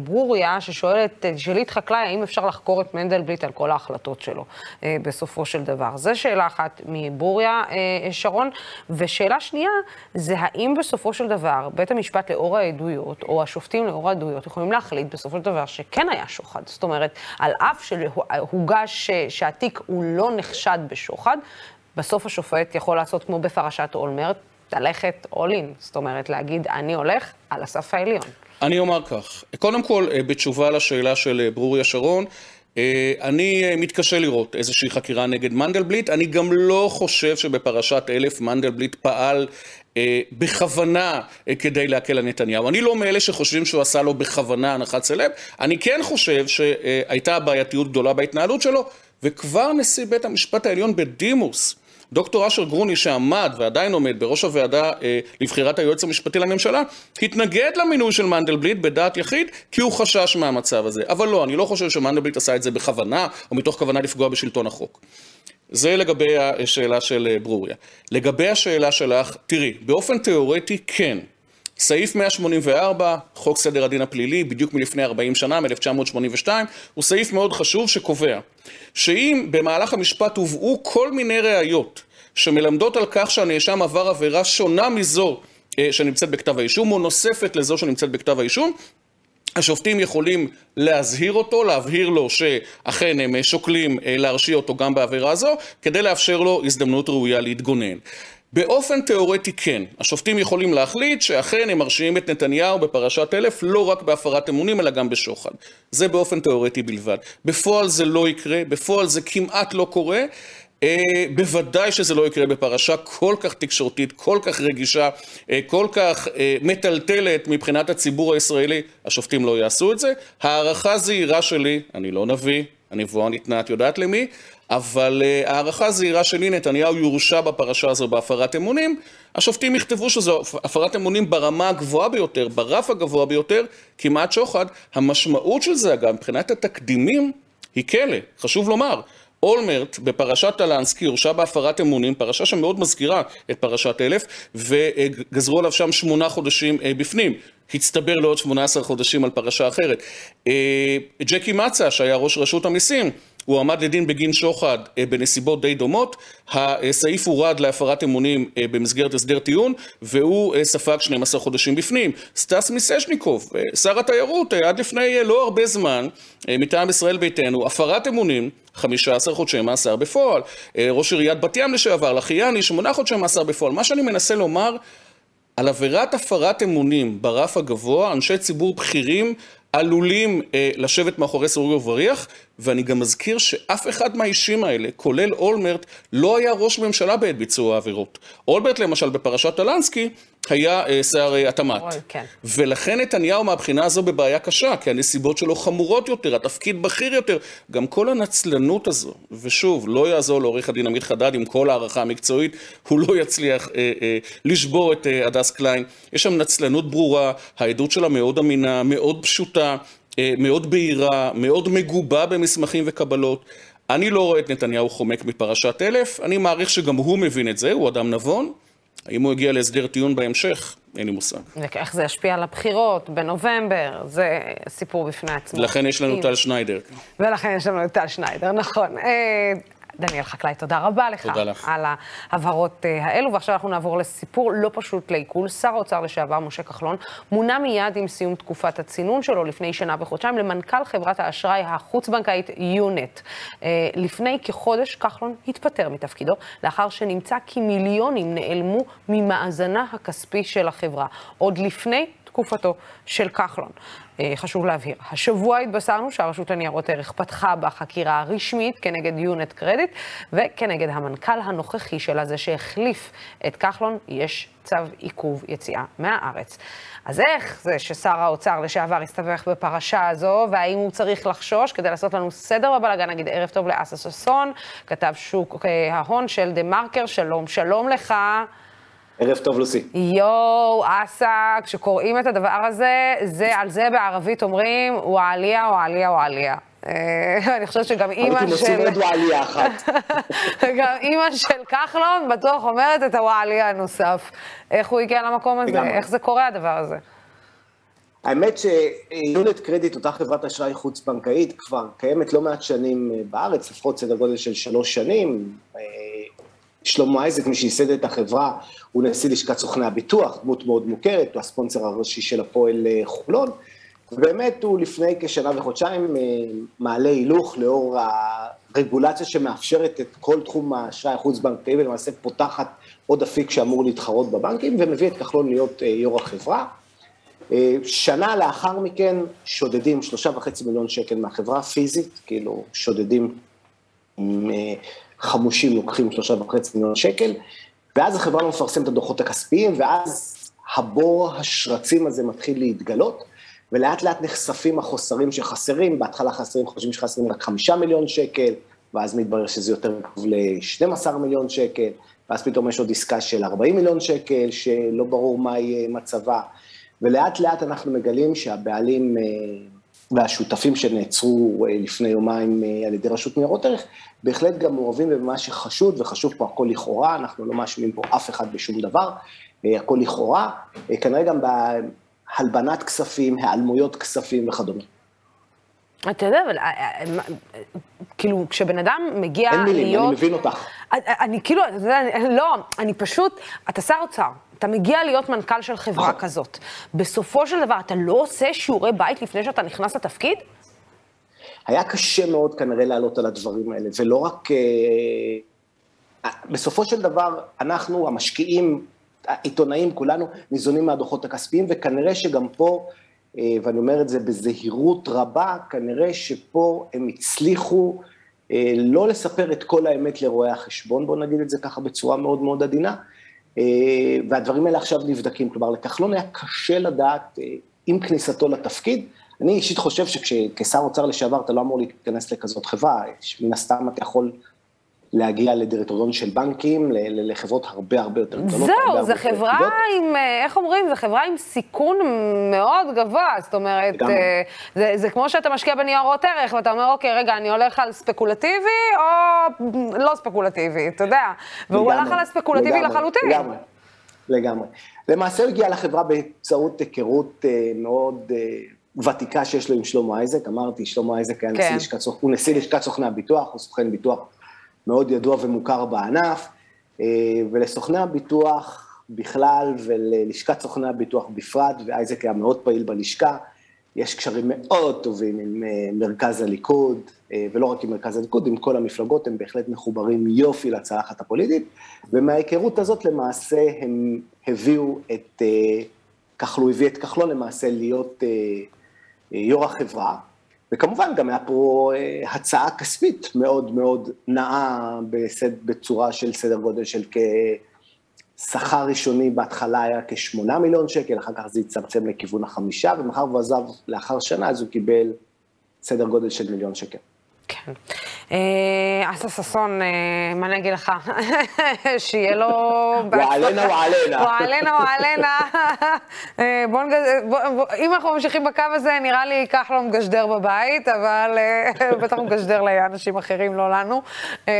מברוריה ששואלת, תשאלי את חקלאי, האם אפשר לחקור את מנדלבליט על כל ההחלטות שלו בסופו של דבר? זו שאלה אחת מברוריה, שרון. ושאלה שנייה, זה האם בסופו של דבר בית המשפט לאור העדויות, או השופטים לאור העדויות, יכולים להחליט בסופו של דבר שכן היה שוחד. זאת אומרת, אומרת, על אף שהוגש שהתיק הוא לא נחשד בשוחד, בסוף השופט יכול לעשות כמו בפרשת אולמרט, ללכת all in, זאת אומרת, להגיד, אני הולך על הסף העליון. אני אומר כך, קודם כל, אה, בתשובה לשאלה של אה, ברוריה שרון, אני מתקשה לראות איזושהי חקירה נגד מנדלבליט, אני גם לא חושב שבפרשת אלף מנדלבליט פעל אה, בכוונה אה, כדי להקל על נתניהו. אני לא מאלה שחושבים שהוא עשה לו בכוונה הנחת סלב, אני כן חושב שהייתה בעייתיות גדולה בהתנהלות שלו, וכבר נשיא בית המשפט העליון בדימוס, דוקטור אשר גרוני שעמד ועדיין עומד בראש הוועדה אה, לבחירת היועץ המשפטי לממשלה, התנגד למינוי של מנדלבליט בדעת יחיד כי הוא חשש מהמצב הזה. אבל לא, אני לא חושב שמנדלבליט עשה את זה בכוונה או מתוך כוונה לפגוע בשלטון החוק. זה לגבי השאלה של אה, ברוריה. לגבי השאלה שלך, תראי, באופן תיאורטי כן. סעיף 184, חוק סדר הדין הפלילי, בדיוק מלפני 40 שנה, מ-1982, הוא סעיף מאוד חשוב שקובע שאם במהלך המשפט הובאו כל מיני ראיות שמלמדות על כך שהנאשם עבר עבירה שונה מזו אה, שנמצאת בכתב האישום, או נוספת לזו שנמצאת בכתב האישום, השופטים יכולים להזהיר אותו, להבהיר לו שאכן הם שוקלים להרשיע אותו גם בעבירה הזו, כדי לאפשר לו הזדמנות ראויה להתגונן. באופן תיאורטי כן, השופטים יכולים להחליט שאכן הם מרשיעים את נתניהו בפרשת אלף לא רק בהפרת אמונים אלא גם בשוחד. זה באופן תיאורטי בלבד. בפועל זה לא יקרה, בפועל זה כמעט לא קורה. אה, בוודאי שזה לא יקרה בפרשה כל כך תקשורתית, כל כך רגישה, אה, כל כך אה, מטלטלת מבחינת הציבור הישראלי, השופטים לא יעשו את זה. הערכה זהירה שלי, אני לא נביא, הנבואה ניתנה את יודעת למי, אבל uh, הערכה זהירה שלי, נתניהו יורשע בפרשה הזו בהפרת אמונים, השופטים יכתבו שזו הפרת אמונים ברמה הגבוהה ביותר, ברף הגבוה ביותר, כמעט שוחד. המשמעות של זה, אגב, מבחינת התקדימים, היא כלא, חשוב לומר. אולמרט בפרשת טלנסקי הורשע בהפרת אמונים, פרשה שמאוד מזכירה את פרשת אלף, וגזרו עליו שם שמונה חודשים אה, בפנים. הצטבר לעוד 18 חודשים על פרשה אחרת. אה, ג'קי מצה, שהיה ראש רשות המיסים, הוא עמד לדין בגין שוחד אה, בנסיבות די דומות, הסעיף הורד להפרת אמונים אה, במסגרת הסדר טיעון והוא אה, ספג 12 חודשים בפנים. סטס מיסשניקוב, שר התיירות, עד לפני לא הרבה זמן, מטעם ישראל ביתנו, הפרת אמונים, 15 חודשי מאסר בפועל. ראש עיריית בת ים לשעבר, לחיאני, 8 חודשי מאסר בפועל. מה שאני מנסה לומר, על עבירת הפרת אמונים ברף הגבוה, אנשי ציבור בכירים עלולים אה, לשבת מאחורי סורג ובריח, ואני גם מזכיר שאף אחד מהאישים האלה, כולל אולמרט, לא היה ראש ממשלה בעת ביצוע העבירות. אולמרט למשל בפרשת טלנסקי היה אה, שר אה, התמ"ת. כן. ולכן נתניהו מהבחינה הזו בבעיה קשה, כי הנסיבות שלו חמורות יותר, התפקיד בכיר יותר. גם כל הנצלנות הזו, ושוב, לא יעזור לעורך הדין עמית חדד עם כל הערכה המקצועית, הוא לא יצליח אה, אה, לשבור את אה, הדס קליין. יש שם נצלנות ברורה, העדות שלה מאוד אמינה, מאוד פשוטה. אה, מאוד בהירה, מאוד מגובה במסמכים וקבלות. אני לא רואה את נתניהו חומק מפרשת אלף, אני מעריך שגם הוא מבין את זה, הוא אדם נבון. האם הוא יגיע להסדר טיעון בהמשך? אין לי מושג. איך זה ישפיע על הבחירות בנובמבר, זה סיפור בפני עצמו. לכן יש לנו טל שניידר. ולכן יש לנו טל שניידר, נכון. דניאל חקלאי, תודה רבה לך. תודה לך. על ההבהרות אה, האלו. ועכשיו אנחנו נעבור לסיפור לא פשוט לעיכול. שר האוצר לשעבר, משה כחלון, מונה מיד עם סיום תקופת הצינון שלו לפני שנה וחודשיים למנכ"ל חברת האשראי החוץ-בנקאית יונט. אה, לפני כחודש כחלון התפטר מתפקידו, לאחר שנמצא כי מיליונים נעלמו ממאזנה הכספי של החברה. עוד לפני תקופתו של כחלון. אה, חשוב להבהיר. השבוע התבשרנו שהרשות לניירות ערך פתחה בחקירה רשמית כנגד יונט קרדיט וכנגד המנכ"ל הנוכחי שלה, זה שהחליף את כחלון, יש צו עיכוב יציאה מהארץ. אז איך זה ששר האוצר לשעבר הסתבך בפרשה הזו, והאם הוא צריך לחשוש כדי לעשות לנו סדר בבלאגן? נגיד ערב טוב לאסה ששון, כתב שוק אה, ההון של דה מרקר, שלום, שלום לך. ערב טוב, לוסי. יואו, אסא, כשקוראים את הדבר הזה, זה, על זה בערבית אומרים, וואליה, וואליה, וואליה. אה, (laughs) אני חושבת שגם אימא של... הייתי עוד וואליה אחת. (laughs) גם אימא של כחלון בטוח אומרת את הוואליה הנוסף. איך הוא הגיע למקום הזה? איך זה קורה הדבר הזה? האמת שיונט קרדיט, אותה חברת אשראי חוץ-בנקאית, כבר קיימת לא מעט שנים אה, בארץ, לפחות סדר גודל של שלוש שנים. שלמה אייזק, מי שייסד את החברה, הוא נשיא לשכת סוכני הביטוח, דמות מאוד מוכרת, הוא הספונסר הראשי של הפועל אה, חולון, ובאמת הוא לפני כשנה וחודשיים אה, מעלה הילוך לאור הרגולציה שמאפשרת את כל תחום האשראי החוץ-בנקאי, ולמעשה פותחת עוד אפיק שאמור להתחרות בבנקים, ומביא את כחלון להיות אה, יו"ר החברה. שנה לאחר מכן שודדים שלושה וחצי מיליון שקל מהחברה פיזית, כאילו שודדים חמושים לוקחים שלושה וחצי מיליון שקל, ואז החברה לא מפרסמת את הדוחות הכספיים, ואז הבור השרצים הזה מתחיל להתגלות, ולאט לאט נחשפים החוסרים שחסרים, בהתחלה חסרים, חושבים שחסרים רק חמישה מיליון שקל, ואז מתברר שזה יותר קרוב ל-12 מיליון שקל, ואז פתאום יש עוד עסקה של 40 מיליון שקל, שלא ברור מה יהיה מצבה, ולאט לאט אנחנו מגלים שהבעלים אה, והשותפים שנעצרו אה, לפני יומיים אה, על ידי רשות ניירות ערך, בהחלט גם מעורבים במה שחשוד, וחשוב פה הכל לכאורה, אנחנו לא מאשימים פה אף אחד בשום דבר, אה, הכל לכאורה, כנראה גם בהלבנת כספים, היעלמויות כספים וכדומה. אתה יודע, אבל כאילו, כשבן אדם מגיע להיות... אין מילים, להיות... אני מבין אותך. אני כאילו, אתה יודע, לא, אני פשוט, אתה שר אוצר, אתה מגיע להיות מנכ"ל של חברה נכון. כזאת. בסופו של דבר, אתה לא עושה שיעורי בית לפני שאתה נכנס לתפקיד? היה קשה מאוד כנראה לעלות על הדברים האלה, ולא רק... אה, בסופו של דבר, אנחנו, המשקיעים, העיתונאים, כולנו, ניזונים מהדוחות הכספיים, וכנראה שגם פה, אה, ואני אומר את זה בזהירות רבה, כנראה שפה הם הצליחו אה, לא לספר את כל האמת לרואי החשבון, בואו נגיד את זה ככה בצורה מאוד מאוד עדינה, אה, והדברים האלה עכשיו נבדקים. כלומר, לכחלון היה קשה לדעת, אה, עם כניסתו לתפקיד, אני אישית חושב שכשר אוצר לשעבר אתה לא אמור להיכנס לכזאת חברה, מן הסתם אתה יכול להגיע לדירקטוריון של בנקים, לחברות הרבה הרבה יותר גדולות. זהו, זו חברה. עם, אה, איך אומרים, זו חברה עם סיכון מאוד גבוה. זאת אומרת. אה, זה, זה כמו שאתה משקיע בניירות ערך, ואתה אומר, אוקיי, רגע, אני הולך על ספקולטיבי או לא ספקולטיבי, אתה יודע. והוא לגמרי, הלך על הספקולטיבי לגמרי, לחלוטין. לגמרי, לגמרי. למעשה הוא הגיע לחברה באמצעות היכרות אה, מאוד אה, ותיקה שיש לו עם שלמה אייזק. אמרתי, שלמה אייזק היה כן. נשיא לשכת סוכני הביטוח, הוא סוכן ביטוח מאוד ידוע ומוכר בענף, אה, ולסוכני הביטוח בכלל וללשכת סוכני הביטוח בפרט, ואייזק היה מאוד פעיל בלשכה. יש קשרים מאוד טובים עם אה, מרכז הליכוד, אה, ולא רק עם מרכז הליכוד, עם כל המפלגות, הם בהחלט מחוברים יופי לצלחת הפוליטית, ומההיכרות הזאת למעשה הם הביאו את, כחלון, הביא את כחלון למעשה להיות יו"ר החברה, וכמובן גם היה פה אה, הצעה כספית מאוד מאוד נאה בסד, בצורה של סדר גודל של כשכר ראשוני בהתחלה היה כשמונה מיליון שקל, אחר כך זה הצטמצם לכיוון החמישה, ומאחר והוא עזב לאחר שנה, אז הוא קיבל סדר גודל של מיליון שקל. כן. אה, אסא ששון, אה, מה אני אגיד לך? (laughs) שיהיה לו... וואלנה וואלנה. וואלנה וואלנה. אה, בוא נגז... אם אנחנו ממשיכים בקו הזה, נראה לי כחלון מגשדר בבית, אבל (laughs) בטח הוא מגשדר לאנשים אחרים, לא לנו. (laughs)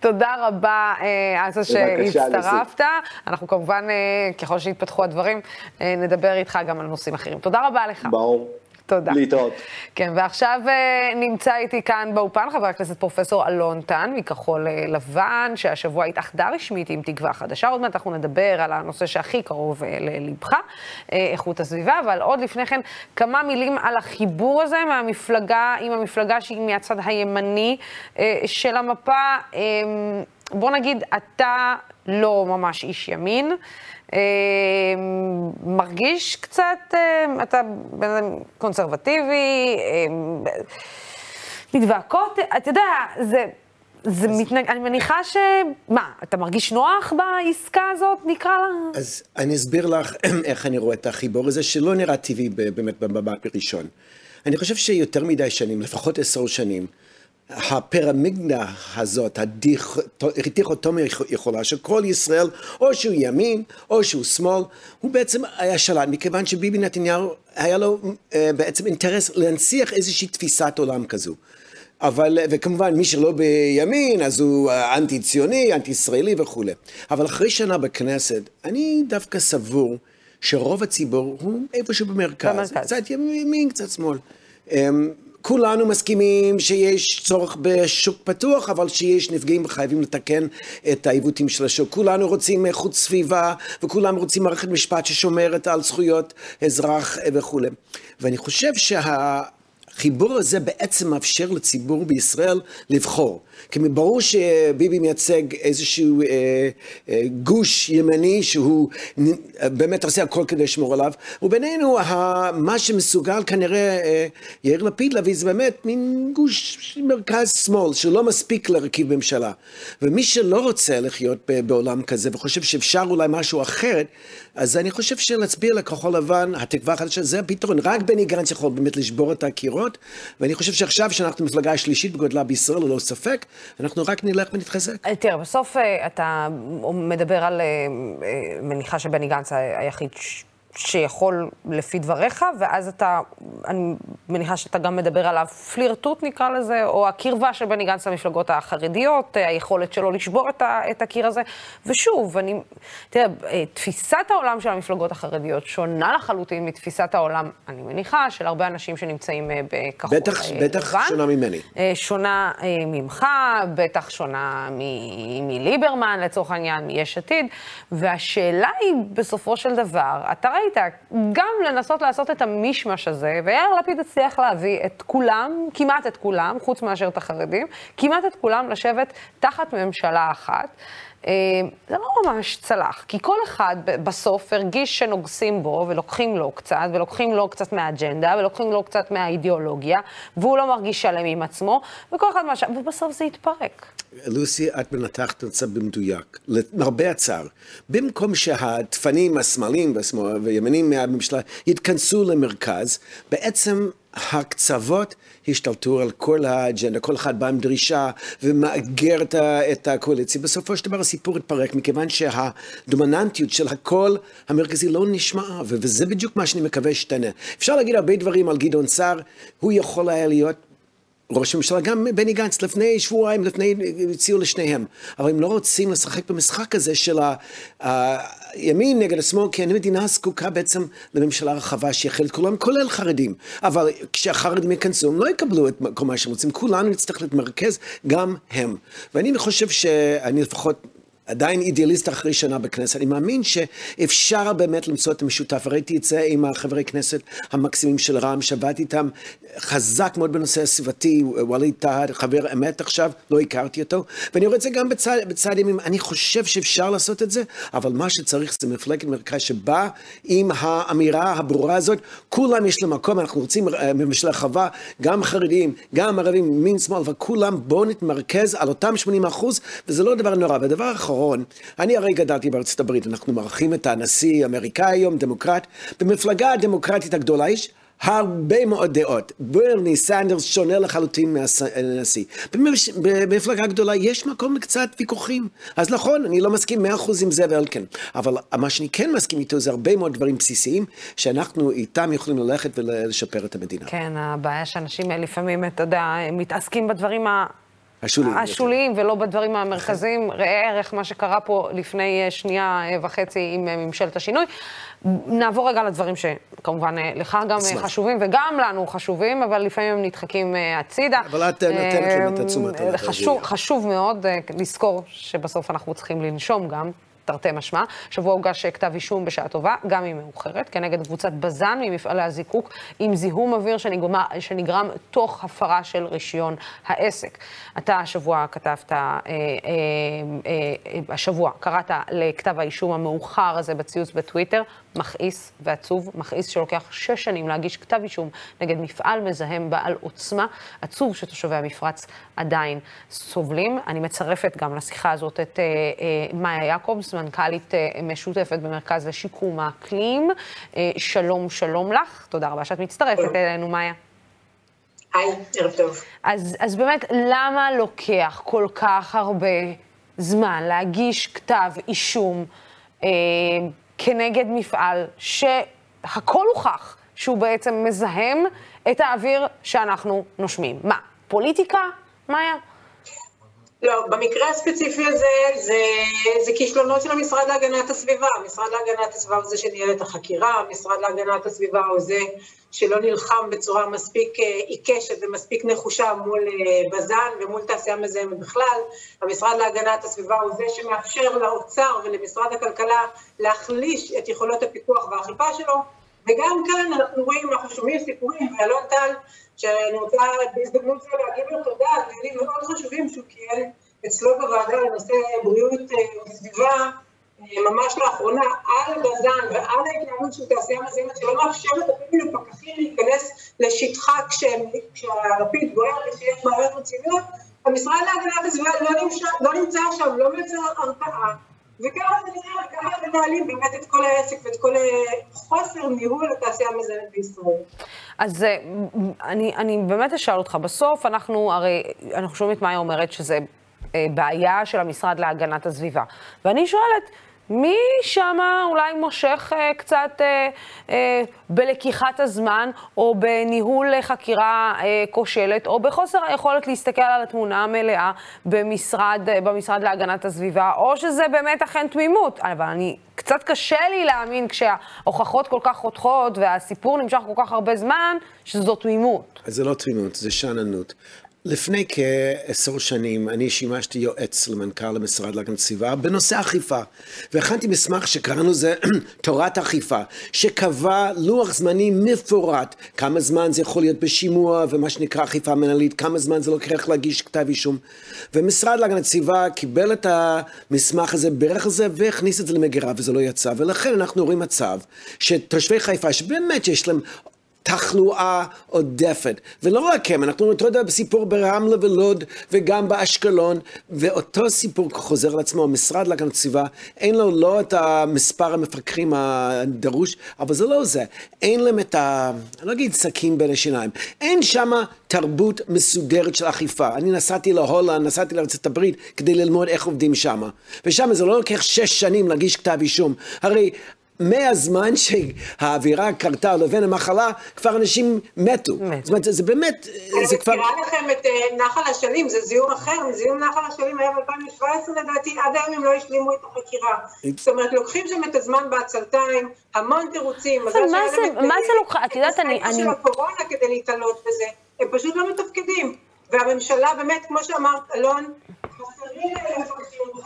תודה רבה, בבקשה, שהצטרפת. אנחנו כמובן, ככל שיתפתחו הדברים, נדבר איתך גם על נושאים אחרים. תודה רבה לך. ברור. תודה. להתראות. כן, ועכשיו אה, נמצא איתי כאן באופן חבר הכנסת פרופסור אלון טל מכחול אה, לבן, שהשבוע התאחדה רשמית עם תקווה חדשה. עוד מעט אנחנו נדבר על הנושא שהכי קרוב אה, ללבך, איכות הסביבה, אבל עוד לפני כן, כמה מילים על החיבור הזה מהמפלגה, עם המפלגה שהיא מהצד הימני של המפה. אה, בוא נגיד, אתה לא ממש איש ימין. אה, מרגיש קצת, אה, אתה בן אדם קונסרבטיבי, אה, מתווכות, אתה יודע, זה, זה מתנג... אני מניחה ש... מה, אתה מרגיש נוח בעסקה הזאת, נקרא לה? אז אני אסביר לך איך אני רואה את החיבור הזה, שלא נראה טבעי באמת במבט ראשון. אני חושב שיותר מדי שנים, לפחות עשר שנים, הפירמידה הזאת, הדיכוטומיה יכולה, שכל ישראל, או שהוא ימין, או שהוא שמאל, הוא בעצם היה שלט, מכיוון שביבי נתניהו, היה לו אה, בעצם אינטרס להנציח איזושהי תפיסת עולם כזו. אבל, וכמובן, מי שלא בימין, אז הוא אה, אנטי-ציוני, אנטי-ישראלי וכולי. אבל אחרי שנה בכנסת, אני דווקא סבור שרוב הציבור הוא איפשהו במרכז. במרכז. קצת ימין, קצת שמאל. כולנו מסכימים שיש צורך בשוק פתוח, אבל שיש נפגעים וחייבים לתקן את העיוותים של השוק. כולנו רוצים איכות סביבה, וכולם רוצים מערכת משפט ששומרת על זכויות אזרח וכולי. ואני חושב שה... החיבור הזה בעצם מאפשר לציבור בישראל לבחור. כי ברור שביבי מייצג איזשהו אה, אה, גוש ימני שהוא אה, באמת עושה הכל כדי לשמור עליו, ובינינו ה- מה שמסוגל כנראה אה, יאיר לפיד להביא זה באמת מין גוש מרכז שמאל שלא מספיק להרכיב ממשלה. ומי שלא רוצה לחיות בעולם כזה וחושב שאפשר אולי משהו אחרת, אז אני חושב שלהצביע לכחול לבן, התקווה החדשה, זה הפתרון. רק בני גנץ יכול באמת לשבור את הקירות, ואני חושב שעכשיו שאנחנו מפלגה השלישית בגודלה בישראל, ללא ספק, אנחנו רק נלך ונתחזק. אה, תראה, בסוף אה, אתה מדבר על, אה, אה, מניחה שבני גנץ היחיד שיכול לפי דבריך, ואז אתה, אני מניחה שאתה גם מדבר על הפלירטוט נקרא לזה, או הקרבה של בני גנץ למפלגות החרדיות, אה, היכולת שלו לשבור את, ה, את הקיר הזה. ושוב, אני, תראה, אה, תפיסת העולם של המפלגות החרדיות שונה לחלוטין מתפיסת העולם, אני מניחה, של הרבה אנשים שנמצאים אה, בכחול לבן. בטח, בטח שונה ממני. שונה ממך, בטח שונה מליברמן, לצורך העניין, מיש עתיד, והשאלה היא, בסופו של דבר, אתה ראית, גם לנסות לעשות את המישמש הזה, ויאיר לפיד הצליח להביא את כולם, כמעט את כולם, חוץ מאשר את החרדים, כמעט את כולם לשבת תחת ממשלה אחת. אה, זה לא ממש צלח, כי כל אחד בסוף הרגיש שנוגסים בו ולוקחים לו קצת, ולוקחים לו קצת מהאג'נדה, ולוקחים לו קצת מהאידיאולוגיה, והוא לא מרגיש שלם עם עצמו, וכל אחד מהשאר, ובסוף זה התפרק. לוסי, את מנתחת את זה במדויק. למרבה הצער, במקום שהדפנים השמאליים והימנים מהממשלה יתכנסו למרכז, בעצם הקצוות השתלטו על כל האג'נדה, כל אחד בא עם דרישה ומאגר את, הקואליציה. בסופו של דבר הסיפור התפרק, מכיוון שהדומיננטיות של הקול המרכזי לא נשמעה, וזה בדיוק מה שאני מקווה שתנה. אפשר להגיד הרבה דברים על גדעון סער, הוא יכול היה להיות ראש הממשלה, גם בני גנץ, לפני שבועיים, לפני, הציעו לשניהם. אבל הם לא רוצים לשחק במשחק הזה של הימין נגד השמאל, כי המדינה זקוקה בעצם לממשלה רחבה שיכיל את כולם, כולל חרדים. אבל כשהחרדים ייכנסו, הם לא יקבלו את כל מה שהם רוצים. כולנו נצטרך להתמרכז, גם הם. ואני חושב שאני לפחות... עדיין אידיאליסט אחרי שנה בכנסת, אני מאמין שאפשר באמת למצוא את המשותף, ראיתי את זה עם החברי כנסת המקסימים של רע"מ, שעבדתי איתם חזק מאוד בנושא הסביבתי, ווליד טאהא, חבר אמת עכשיו, לא הכרתי אותו, ואני רואה את זה גם בצד, בצד ימים, אני חושב שאפשר לעשות את זה, אבל מה שצריך זה מפלגת מרכז שבאה עם האמירה הברורה הזאת, כולם יש להם מקום, אנחנו רוצים אה, ממשלה רחבה, גם חרדים, גם ערבים, מין שמאל, וכולם בואו נתמרכז על אותם 80 אחוז, וזה לא דבר נורא. והדבר האחרון, אני הרי גדלתי בארצות הברית, אנחנו מארחים את הנשיא האמריקאי היום, דמוקרט, במפלגה הדמוקרטית הגדולה יש הרבה מאוד דעות. ברני סנדרס שונה לחלוטין מהנשיא. במפלגה גדולה יש מקום לקצת ויכוחים. אז נכון, אני לא מסכים מאה אחוז עם זה ואלקין. אבל מה שאני כן מסכים איתו זה הרבה מאוד דברים בסיסיים, שאנחנו איתם יכולים ללכת ולשפר את המדינה. כן, הבעיה שאנשים לפעמים, אתה יודע, מתעסקים בדברים ה... השוליים. השוליים ולא בדברים המרכזיים. ראה ערך מה שקרה פה לפני אה, שנייה אה, וחצי עם אה, ממשלת השינוי. נעבור רגע לדברים שכמובן לך גם אשמח. חשובים וגם לנו חשובים, אבל לפעמים הם נדחקים הצידה. אבל את נותנת להם את התשומת. חשוב מאוד לזכור שבסוף אנחנו צריכים לנשום גם. תרתי משמע. שבוע הוגש כתב אישום בשעה טובה, גם אם מאוחרת, כנגד קבוצת בז"ן ממפעלי הזיקוק, עם זיהום אוויר שנגרם, שנגרם תוך הפרה של רישיון העסק. אתה השבוע כתבת, אה, אה, אה, השבוע קראת לכתב האישום המאוחר הזה בציוץ בטוויטר, מכעיס ועצוב, מכעיס שלוקח שש שנים להגיש כתב אישום נגד מפעל מזהם בעל עוצמה, עצוב שתושבי המפרץ עדיין סובלים. אני מצרפת גם לשיחה הזאת את אה, אה, מאיה יעקובס, מנכ"לית אה, משותפת במרכז לשיקום האקלים. אה, שלום, שלום לך, תודה רבה שאת מצטרפת אלינו, מאיה. היי, ערב טוב. אז, אז באמת, למה לוקח כל כך הרבה זמן להגיש כתב אישום אה, כנגד מפעל שהכל הוכח שהוא בעצם מזהם את האוויר שאנחנו נושמים? מה, פוליטיקה? מאיה? לא, במקרה הספציפי הזה זה, זה כישלונות של המשרד להגנת הסביבה. המשרד להגנת הסביבה הוא זה שניהל את החקירה, המשרד להגנת הסביבה הוא זה שלא נלחם בצורה מספיק אה, עיקשת ומספיק נחושה מול אה, בז"ן ומול תעשייה מזהמת בכלל. המשרד להגנת הסביבה הוא זה שמאפשר לאוצר ולמשרד הכלכלה להחליש את יכולות הפיקוח והאכיפה שלו, וגם כאן אנחנו רואים, אנחנו שומעים סיפורים, ואלון טל שאני רוצה בהזדמנות זו להגיד לו תודה על דיונים מאוד חשובים שהוא קיים אצלו בוועדה לנושא בריאות אה, וסביבה אה, ממש לאחרונה על בז"ן ועל ההתנהלות של תעשייה מזהמת שלא מאפשרת אפילו לפקחים להיכנס לשטחה כשהלפיד בוער ושיש בעיות רציניות, המשרד להגנת הסביבה לא, לא נמצא שם, לא מייצר הרתעה. וככה זה נראה, וככה מנהלים באמת את כל העסק ואת כל חוסר ניהול התעשייה המזהמת בישראל. אז אה, אני, אני באמת אשאל אותך, בסוף אנחנו, הרי, אנחנו שומעים את מאיה אומרת שזה אה, בעיה של המשרד להגנת הסביבה. ואני שואלת, מי שמה אולי מושך אה, קצת אה, אה, בלקיחת הזמן, או בניהול חקירה אה, כושלת, או בחוסר היכולת להסתכל על התמונה המלאה במשרד, אה, במשרד להגנת הסביבה, או שזה באמת אכן תמימות. אבל אני, קצת קשה לי להאמין כשההוכחות כל כך חותכות והסיפור נמשך כל כך הרבה זמן, שזו תמימות. זה לא תמימות, זה שאננות. לפני כעשר שנים אני שימשתי יועץ למנכ"ל המשרד להגנת הסביבה בנושא אכיפה והכנתי מסמך שקראנו לזה (clears throat) תורת אכיפה שקבע לוח זמנים מפורט כמה זמן זה יכול להיות בשימוע ומה שנקרא אכיפה מנהלית כמה זמן זה לוקח להגיש כתב אישום. ומשרד להגנת הסביבה קיבל את המסמך הזה בירך על זה והכניס את זה למגירה וזה לא יצא. ולכן אנחנו רואים מצב שתושבי חיפה שבאמת יש להם תחלואה עודפת. ולא רק הם, אנחנו רואים אותו בסיפור ברמלה ולוד וגם באשקלון, ואותו סיפור חוזר על עצמו, המשרד להגנת הסביבה, אין לו לא את המספר המפקחים הדרוש, אבל זה לא זה. אין להם את ה... אני לא אגיד סכין בין השיניים. אין שם תרבות מסודרת של אכיפה. אני נסעתי להולנד, נסעתי הברית כדי ללמוד איך עובדים שם. ושם זה לא לוקח שש שנים להגיש כתב אישום. הרי מהזמן שהאווירה קרתה לבין המחלה, כבר אנשים מתו. זאת אומרת, זה באמת, זה כבר... אני מזכירה לכם את אה, נחל אשלים, זה זיהום אחר, זיהום נחל אשלים היה ב-2017 לדעתי, עד היום הם לא השלימו את החקירה. זאת אומרת, לוקחים שם את הזמן בעצלתיים, המון תירוצים. מה זה לוקחה? את יודעת, אני... של הקורונה כדי להתעלות בזה, הם פשוט לא מתפקדים. והממשלה, באמת, כמו שאמרת, אלון,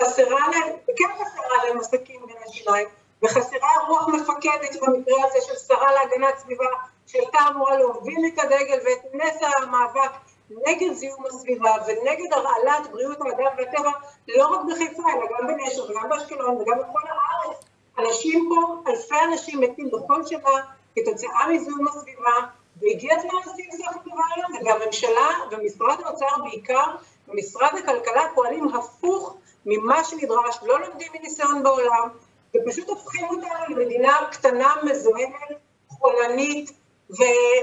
חסרה להם, וכן חסרה להם עסקים בין השיניים. וחסרה רוח מפקדת במקרה הזה של שרה להגנת סביבה, שהייתה אמורה להוביל את הדגל ואת נס המאבק נגד זיהום הסביבה ונגד הרעלת בריאות האדם והטבע, לא רק בחיפה, אלא גם בנשר וגם באשקלון וגם בכל הארץ. אנשים פה, אלפי אנשים מתים בכל שנה כתוצאה מזיהום הסביבה, והגיע הזמן לשים סוף הדבר היום, וגם ממשלה ומשרד האוצר בעיקר, ומשרד הכלכלה פועלים הפוך ממה שנדרש, לא לומדים מניסיון בעולם, ופשוט הופכים אותנו למדינה קטנה, מזוהמת, חולנית,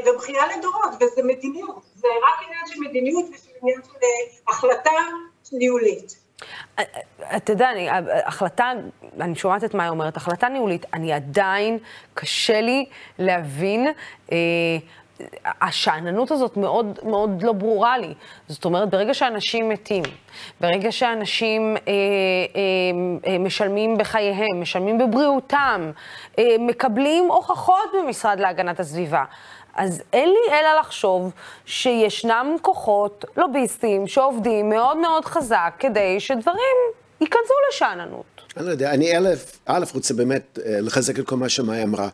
ובכייה לדורות, וזה מדיניות. זה רק עניין של מדיניות ושל עניין של אה, החלטה ניהולית. אה, אה, אתה יודע, אני, החלטה, אני שומעת את מה היא אומרת, החלטה ניהולית, אני עדיין, קשה לי להבין אה, השאננות הזאת מאוד מאוד לא ברורה לי. זאת אומרת, ברגע שאנשים מתים, ברגע שאנשים אה, אה, אה, משלמים בחייהם, משלמים בבריאותם, אה, מקבלים הוכחות במשרד להגנת הסביבה, אז אין לי אלא לחשוב שישנם כוחות לוביסטים שעובדים מאוד מאוד חזק כדי שדברים ייכנסו לשאננות. אני לא יודע, אני אלף, א', רוצה באמת אה, לחזק את כל מה שמאי אמרה.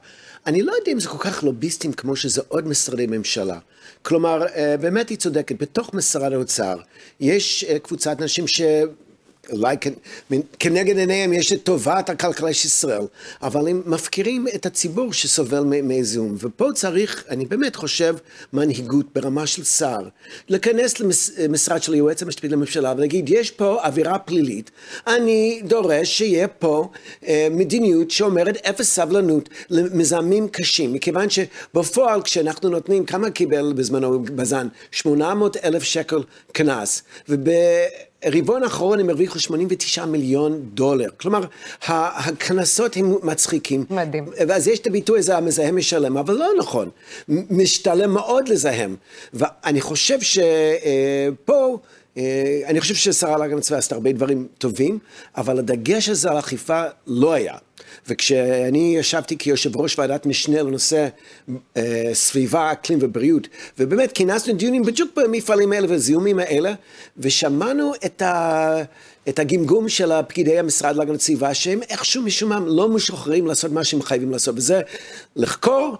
אני לא יודע אם זה כל כך לוביסטים כמו שזה עוד משרדי ממשלה. כלומר, אה, באמת היא צודקת, בתוך משרד האוצר יש אה, קבוצת אנשים ש... אולי כנגד עיניהם יש את טובת הכלכלה של ישראל, אבל הם מפקירים את הציבור שסובל מזיהום. ופה צריך, אני באמת חושב, מנהיגות ברמה של שר, להיכנס למשרד של היועץ המשפטי לממשלה ולהגיד, יש פה אווירה פלילית, אני דורש שיהיה פה אה, מדיניות שאומרת אפס סבלנות למזהמים קשים, מכיוון שבפועל כשאנחנו נותנים, כמה קיבל בזמנו בזן? 800 אלף שקל קנס, וב... רבעון האחרון הם הרוויחו 89 מיליון דולר. כלומר, הקנסות הם מצחיקים. מדהים. ואז יש את הביטוי הזה, המזהם משלם, אבל לא נכון. משתלם מאוד לזהם. ואני חושב שפה... אה, אני חושב שהשרה להגנת הסביבה עשתה הרבה דברים טובים, אבל הדגש הזה על אכיפה לא היה. וכשאני ישבתי כיושב ראש ועדת משנה לנושא אה, סביבה, אקלים ובריאות, ובאמת כינסנו דיונים בדיוק במפעלים האלה והזיהומים האלה, ושמענו את, ה, את הגמגום של פקידי המשרד להגנת הסביבה, שהם איכשהו משום מה לא משוחררים לעשות מה שהם חייבים לעשות, וזה לחקור,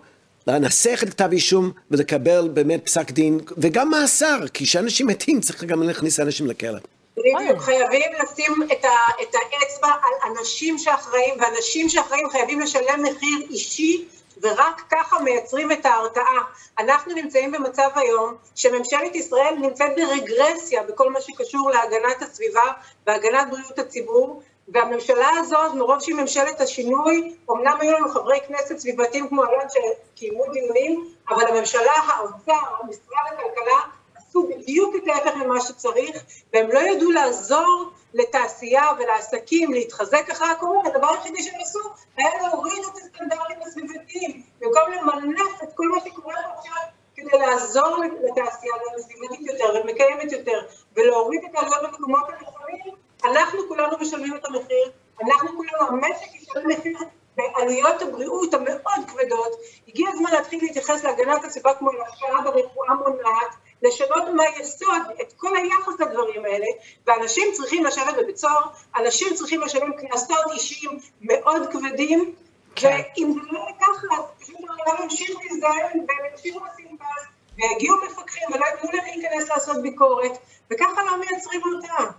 לנסח את כתב אישום ולקבל באמת פסק דין, וגם מאסר, כי כשאנשים מתים צריך גם להכניס אנשים לכלא. בדיוק, חייבים לשים את, ה, את האצבע על אנשים שאחראים, ואנשים שאחראים חייבים לשלם מחיר אישי, ורק ככה מייצרים את ההרתעה. אנחנו נמצאים במצב היום שממשלת ישראל נמצאת ברגרסיה בכל מה שקשור להגנת הסביבה והגנת בריאות הציבור, והממשלה הזאת, מרוב שהיא ממשלת השינוי, אמנם היו לנו חברי כנסת סביבתיים כמו אלון שקיימו דיונים, אבל הממשלה, האוצר, משרד הכלכלה, עשו בדיוק את ההפך ממה שצריך, והם לא ידעו לעזור לתעשייה ולעסקים להתחזק אחרי הקורונה, הדבר היחידי שהם עשו היה להוריד את הסטנדרטים הסביבתיים, במקום למנף את כל מה שקורה עכשיו כדי לעזור לתעשייה להיות סביבתית יותר ומקיימת יותר, ולהוריד את העלויות במקומות הנכונים, אנחנו כולנו משלמים את המחיר, אנחנו כולנו, המשק ישלם מחיר בעלויות הבריאות המאוד כבדות, הגיע הזמן להתחיל להתייחס להגנת הסביבה כמו להשקעה ברפואה מונעת, לשנות מהיסוד את כל היחס לדברים האלה, ואנשים צריכים לשבת בבית סוהר, אנשים צריכים לשלם קנסות אישיים מאוד כבדים, כן. ואם זה לא ככה, פשוט העולם ימשיך להזדהן והם ימשיכו לשים פס, ויגיעו מפקחים ולא יתנו להם להיכנס לעשות ביקורת, וככה לא מייצרים הרתעה.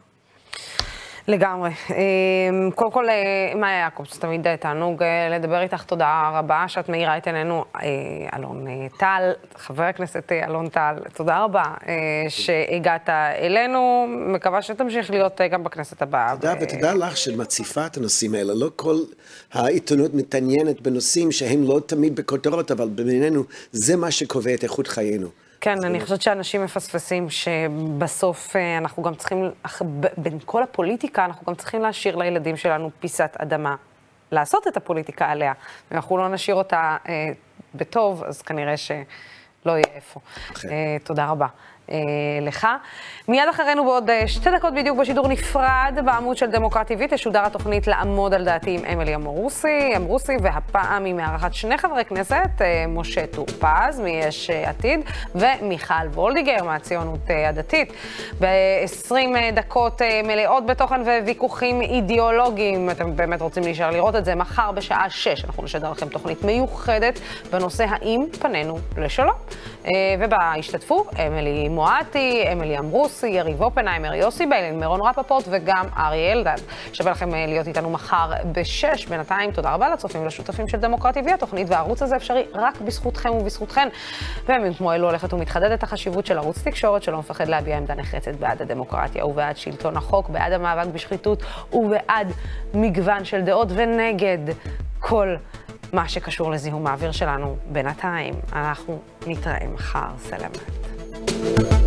לגמרי. אמ, קודם כל, אה, מאיה יעקובס, תמיד תענוג אה, לדבר איתך. תודה רבה שאת מאירה את עינינו. אה, אלון טל, חבר הכנסת אלון טל, תודה רבה שהגעת אלינו. מקווה שתמשיך להיות גם בכנסת הבאה. תודה, ותודה לך שמציפה את הנושאים האלה. לא כל העיתונות מתעניינת בנושאים שהם לא תמיד בכותרות, אבל בינינו זה מה שקובע את איכות חיינו. כן, אני חושבת שאנשים מפספסים שבסוף אה, אנחנו גם צריכים, בין כל הפוליטיקה, אנחנו גם צריכים להשאיר לילדים שלנו פיסת אדמה. לעשות את הפוליטיקה עליה. אם אנחנו לא נשאיר אותה אה, בטוב, אז כנראה שלא יהיה איפה. אה, תודה רבה. אה, לך. מיד אחרינו בעוד אה, שתי דקות בדיוק בשידור נפרד בעמוד של דמוקרט TV תשודר התוכנית לעמוד על דעתי עם אמילי אמרוסי, אמרוסי, והפעם היא מארחת שני חברי כנסת, אה, משה טור פז מיש עתיד ומיכל וולדיגר מהציונות הדתית. ב-20 דקות מלאות בתוכן וויכוחים אידיאולוגיים, אתם באמת רוצים להישאר לראות את זה, מחר בשעה 6 אנחנו נשדר לכם תוכנית מיוחדת בנושא האם פנינו לשלום. ובה השתתפו אמילי מואטי, אמילי אמרוסי, יריב אופנהיימר, יוסי ביילין, מירון רפפורט וגם אריה אלדד. שווה לכם אה, להיות איתנו מחר בשש. בינתיים, תודה רבה לצופים ולשותפים של דמוקרטי TV. התוכנית והערוץ הזה אפשרי רק בזכותכם ובזכותכן. בימים כמו אלו הולכת ומתחדדת החשיבות של ערוץ תקשורת שלא מפחד להביע עמדה נחרצת בעד הדמוקרטיה ובעד שלטון החוק, בעד המאבק בשחיתות ובעד מגוון של דעות ונגד כל מה שקשור לזיהום האוויר שלנו. בינתיים, אנחנו נתראה מחר. סלמת. Thank you.